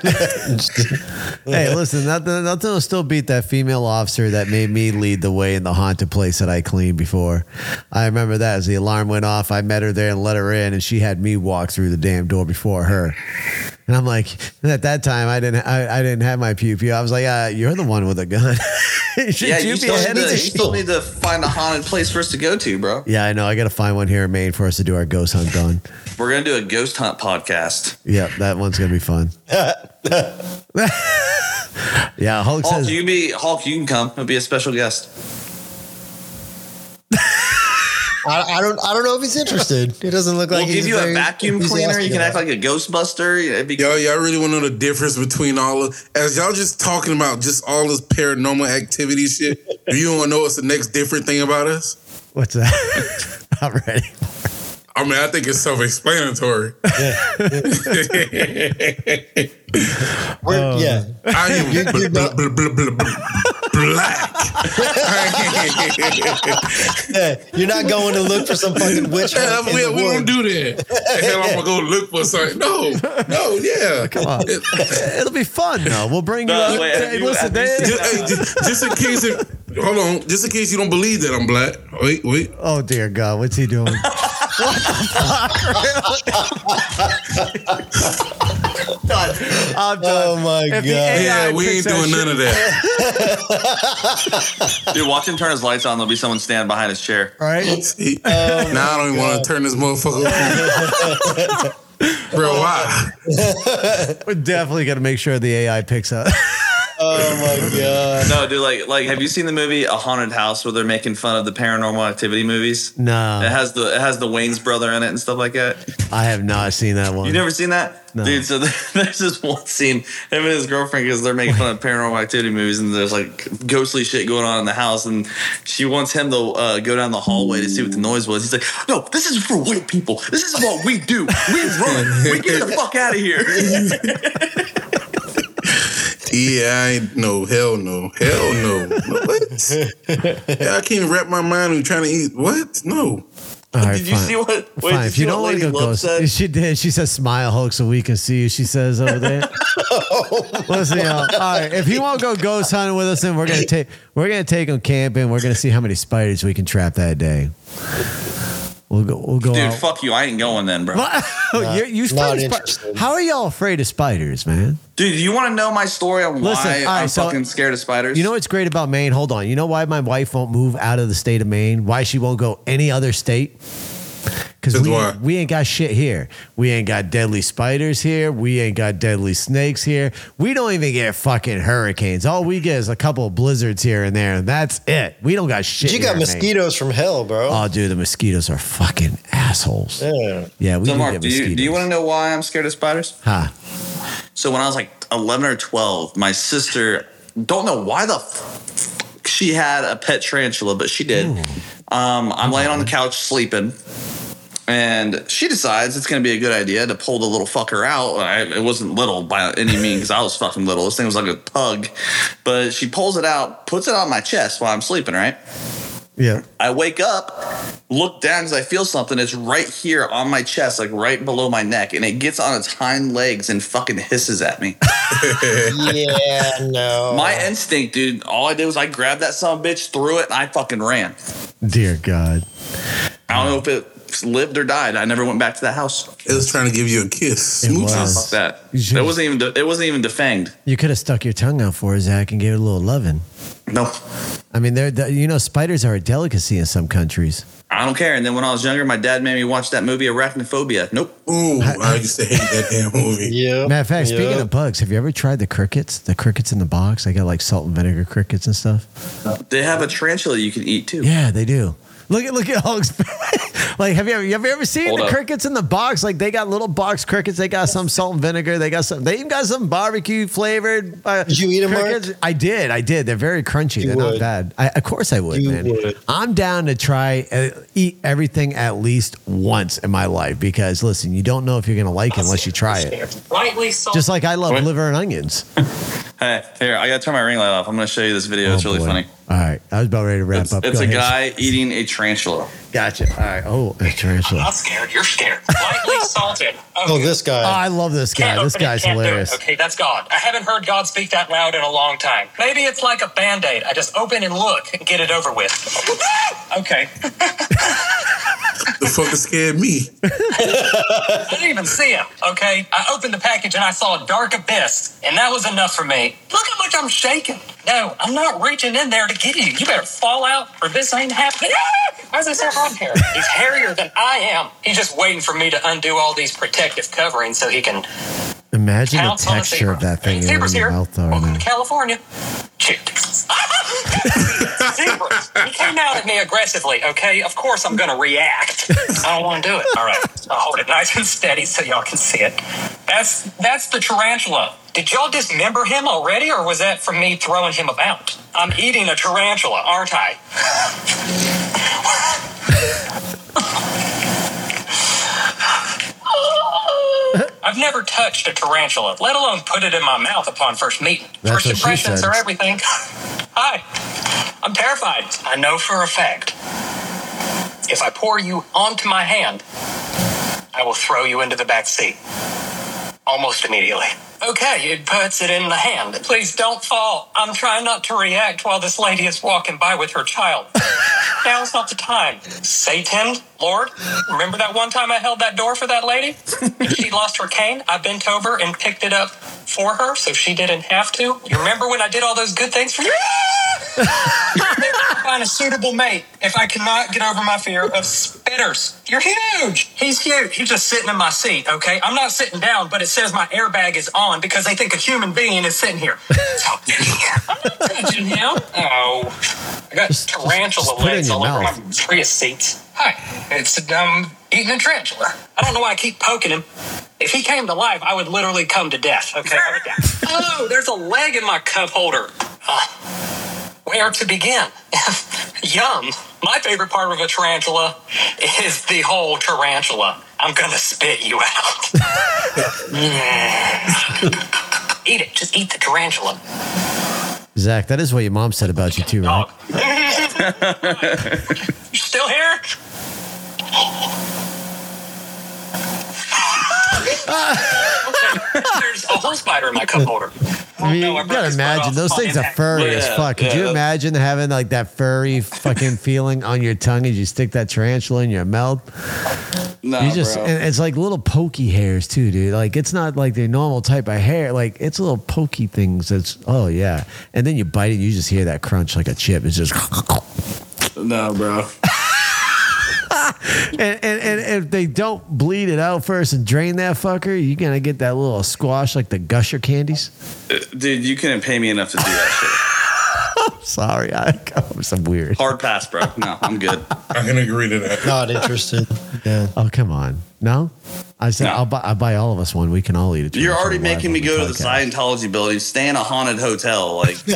Hey, listen, nothing, nothing will still beat that female officer that made me lead the way in the haunted place that I cleaned before. I remember that as the alarm went off, I met her there and let her in, and she had me walk through the damn door before her. And I'm like, at that time, I didn't, I, I didn't have my pew pew. I was like, uh, you're the one with a gun. [LAUGHS] Should yeah, you you still, need to, you still need to find a haunted place for us to go to, bro. Yeah, I know. I got to find one here in Maine for us to do our ghost hunt on. We're gonna do a ghost hunt podcast. Yeah, that one's gonna be fun. [LAUGHS] yeah, Hulk Hulk, says you be Hulk. You can come. It'll be a special guest. [LAUGHS] I, I don't. I don't know if he's interested. It doesn't look like we'll he's give you a vacuum cleaner. You can act like a Ghostbuster. It'd be Y'all, y'all really want to know the difference between all of as y'all just talking about just all this paranormal activity shit. Do you want to know what's the next different thing about us? what's that? [LAUGHS] I'm ready. I mean, I think it's self-explanatory. We're, yeah. [LAUGHS] I am [LAUGHS] black. [LAUGHS] yeah. You're not going to look for some fucking witch Yeah, hunt in we, the we don't do that. The [LAUGHS] hell, I'm gonna go look for something. No, no, yeah. Come on. [LAUGHS] It'll be fun though. We'll bring you No, up. wait, have Hey, you- listen, have you Just, hey, just, just in case it, hold on, just in case you don't believe that I'm black. Wait, wait. oh dear God, what's he doing? [LAUGHS] what the fuck? I'm done. Oh my If God. Yeah, we ain't that doing shit- none of that. Dude, watch him turn his lights on. There'll be someone standing behind his chair. Right? See? Oh, now I don't even want to turn this motherfucker off. [LAUGHS] Bro, why? We're definitely gonna make sure the AI picks up. [LAUGHS] Oh my god. No, dude, like, like, have you seen the movie A Haunted House where they're making fun of the Paranormal Activity movies? No, It no, has the it has the Wayans brother in it and stuff like that. I have not seen that one. You never seen that, No. dude? So [LAUGHS] there's this one scene him and his girlfriend because they're making fun of Paranormal Activity movies and there's like ghostly shit going on in the house and she wants him to uh, go down the hallway to see what the noise was. He's like, "No, this is for white people. This is what we do. We run. We get the fuck out of here." [LAUGHS] [LAUGHS] Yeah, I ain't no hell no. Hell no. What? [LAUGHS] Yeah, I can't wrap my mind on trying to eat what? No. All right, Did you fine. see what? Wait, Fine, you if see you don't want to go ghost, said? she did. She says, "Smile, Hulk, so we can see you." She says over there. [LAUGHS] Oh. Listen, y'all. All right, if you want to go ghost hunting with us, then we're gonna take we're gonna take him camping. We're gonna see how many spiders we can trap that day. We'll go. We'll go Dude, out. fuck you. I ain't going then, bro. [LAUGHS] you you not afraid of spi- interested. How are y'all afraid of spiders, man? Dude, you want to know my story on why Listen, all right, I'm so- fucking scared of spiders? You know what's great about Maine? Hold on. You know why my wife won't move out of the state of Maine? Why she won't go any other state? Because we, why. we ain't got shit here. We ain't got deadly spiders here. We ain't got deadly snakes here. We don't even get fucking hurricanes. All we get is a couple of blizzards here and there, and that's it. We don't got shit. You here got in Maine. mosquitoes from hell, bro. Oh, dude, the mosquitoes are fucking assholes. yeah. Yeah, we so, do Mark, get do you, do you want to know why I'm scared of spiders? Huh? So when I was like 11 or 12, my sister, don't know why the f- she had a pet tarantula, but she did. Um, I'm laying on the couch sleeping, and she decides it's going to be a good idea to pull the little fucker out. I, it wasn't little by any means because I was fucking little. This thing was like a pug, but she pulls it out, puts it on my chest while I'm sleeping. Right. Yeah. I wake up, look down because I feel something. It's right here on my chest, like right below my neck, and it gets on its hind legs and fucking hisses at me. [LAUGHS] Yeah, no. My instinct, dude, all I did was I grabbed that son of a bitch, threw it, and I fucking ran. Dear God. I don't know if it lived or died. I never went back to that house. It was trying to give you a kiss. It Smooches. was. Fuck that. It wasn't even. De- it wasn't even defanged. You could have stuck your tongue out for her, Zach, and gave it a little loving. No, I mean, they're, the- you know, spiders are a delicacy in some countries. I don't care. And then when I was younger, my dad made me watch that movie Arachnophobia. Nope. Ooh, I used to hate that damn movie. [LAUGHS] yeah. Matter of fact, speaking of bugs, have you ever tried the crickets? The crickets in the box? They got like salt and vinegar crickets and stuff. They have a tarantula you can eat too. Yeah, they do. Look at look at Hulk's. [LAUGHS] like, have you ever have you ever seen Hold the up. crickets in the box? Like, they got little box crickets. They got some salt and vinegar. They got some. They even got some barbecue flavored. Uh, Did you eat 'em, Mark? crickets. I did. I did. They're very crunchy. You They're not bad. I, of course, I would, You man. would. I'm down to try uh, eat everything at least once in my life because listen, you don't know if you're gonna like it unless you try it. Lightly salt. Just like I love What? liver and onions. [LAUGHS] Hey, here I gotta turn my ring light off. I'm gonna show you this video. it's Oh, really boy. funny. All right, I was about ready to wrap It's, up. it's Go a ahead. guy eating a tarantula. Gotcha. All right. Oh, a tarantula. I'm not scared. You're scared. Lightly [LAUGHS] salted. Oh, this Oh, guy. I love this guy. Can't This guy's it. hilarious. Okay, that's God. I haven't heard God speak that loud in a long time. Maybe it's like a band aid. I just open and look and get it over with. [LAUGHS] okay. [LAUGHS] The fucker scared me. [LAUGHS] I didn't even see him. Okay. I opened the package and I saw a dark abyss, and that was enough for me. Look how much I'm shaking. No, I'm not reaching in there to get you. You better fall out or this ain't happening. [LAUGHS] Why is this so hard here? He's hairier than I am. He's just waiting for me to undo all these protective coverings so he can Imagine the pounce on a texture of that thing in Zebra's your here. mouth, though. Welcome to California. Chicks. [LAUGHS] Zebras. He came out at me aggressively, okay? Of course I'm going to react. I don't want to do it. All right. I'll hold it nice and steady so y'all can see it. That's that's the tarantula. Did y'all dismember him already, or was that from me throwing him about? I'm eating a tarantula, aren't I? I've never touched a tarantula, let alone put it in my mouth upon first meeting. That's first impressions are everything. [LAUGHS] Hi, I'm terrified. I know for a fact if I pour you onto my hand, I will throw you into the back seat almost immediately. Okay, it puts it in the hand. Please don't fall. I'm trying not to react while this lady is walking by with her child. [LAUGHS] Now's not the time. Satan, Lord, remember that one time I held that door for that lady? And [LAUGHS] she lost her cane. I bent over and picked it up for her so she didn't have to. You remember when I did all those good things for you? [LAUGHS] [LAUGHS] Find a suitable mate if I cannot get over my fear of spitters. You're huge. He's huge. He's just sitting in my seat, okay? I'm not sitting down, but it says my airbag is on because they think a human being is sitting here. [LAUGHS] So, I'm not touching him. Oh. I got Just- tarantula just put it in legs your all over mouth. my Prius seats. Hi. It's um eating a tarantula. I don't know why I keep poking him. If he came to life, I would literally come to death. Okay. I would die. oh, there's a leg in my cup holder. Uh, where to begin? [LAUGHS] Yum. My favorite part of a tarantula is the whole tarantula. I'm gonna spit you out. [LAUGHS] [LAUGHS] eat it. Just eat the tarantula. Zach, that is what your mom said about you too, right? You still here? [LAUGHS] There's a whole spider in my cup holder. I mean, you gotta imagine those Oh, things are furry as fuck. Could you imagine having like that furry fucking [LAUGHS] feeling on your tongue as you stick that tarantula in your mouth? No, You just bro. and it's like little pokey hairs too, dude. Like it's not like the normal type of hair. Like it's little pokey things. That's oh yeah. And then you bite it, you just hear that crunch like a chip. It's just no, bro. [LAUGHS] [LAUGHS] and, and, and if they don't bleed it out first and drain that fucker, you're gonna get that little squash like the gusher candies. Uh, dude, you couldn't pay me enough to do that shit. [LAUGHS] Sorry, I, I'm some weird. Hard pass, bro. No, I'm good. I can agree to that. Not interested. Yeah. [LAUGHS] Oh come on, no. I said No. I'll buy. I'll buy all of us one. We can all eat it. You're already making me go to the Scientology building, stay in a haunted hotel. Like, [LAUGHS] how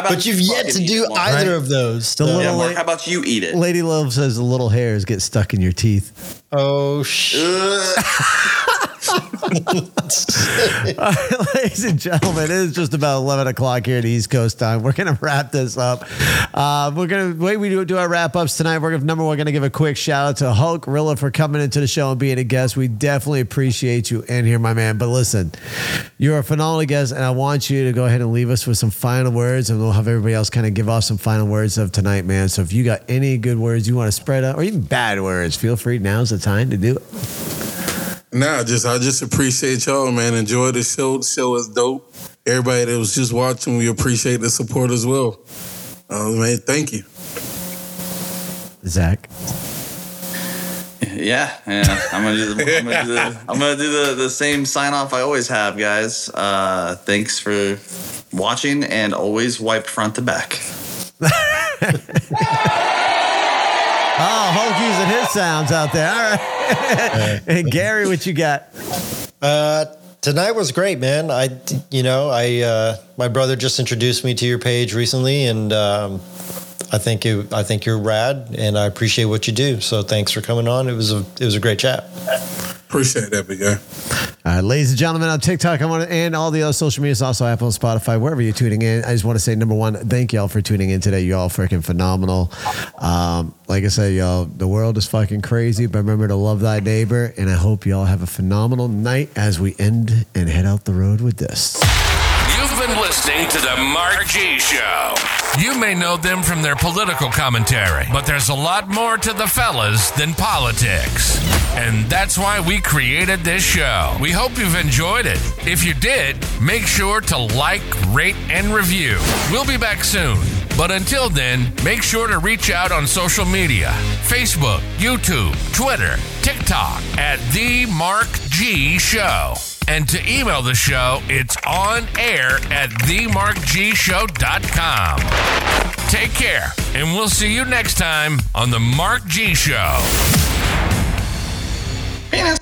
about But you've yet to do it, either Right. of those. The so- little Yeah, Mark. How about you eat it? Lady Love says the little hairs get stuck in your teeth. oh shit. [LAUGHS] [LAUGHS] Ugh. Ladies and gentlemen, it is just about 11 o'clock here at East Coast time. We're going to wrap this up. Uh, we're going to, way we do, do our wrap ups tonight, we're number one, going to give a quick shout out to Hulkrilla for coming into the show and being a guest. We definitely appreciate you in here, my man. But listen, you're a phenomenal guest, and I want you to go ahead and leave us with some final words, and we'll have everybody else kind of give off some final words of tonight, man. So if you got any good words you want to spread out, or even bad words, feel free. Now's the time to do it. Nah, just I just appreciate y'all, man. Enjoy the show. The show is dope. Everybody that was just watching, we appreciate the support as well. Uh, man, thank you. Zach. Yeah, yeah. I'm gonna do the, I'm gonna do the, I'm gonna do the, the same sign off I always have, guys. Uh, thanks for watching and always wipe front to back. [LAUGHS] Oh, Hulk using his sounds out there. All right. [LAUGHS] and Gary, what you got? Uh, tonight was great, man. I, you know, I, uh, my brother just introduced me to your page recently, and um, I think you, I think you're rad, and I appreciate what you do. So thanks for coming on. It was a, it was a great chat. Appreciate that, big guy. All right, ladies and gentlemen, on TikTok, I want to, and all the other social medias, also Apple and Spotify, wherever you're tuning in. I just want to say, number one, thank y'all for tuning in today. Y'all freaking phenomenal. Um, like I said, y'all, the world is fucking crazy, but remember to love thy neighbor. And I hope y'all have a phenomenal night as we end and head out the road with this. You've been listening to the Mark G Show. You may know them from their political commentary, but there's a lot more to the fellas than politics. And that's why we created this show. We hope you've enjoyed it. If you did, make sure to like, rate, and review. We'll be back soon. But until then, make sure to reach out on social media Facebook, YouTube, Twitter, TikTok at The Mark G Show. And to email the show, it's on air at themarkgshow.com. Take care, and we'll see you next time on The Mark G Show. Penis.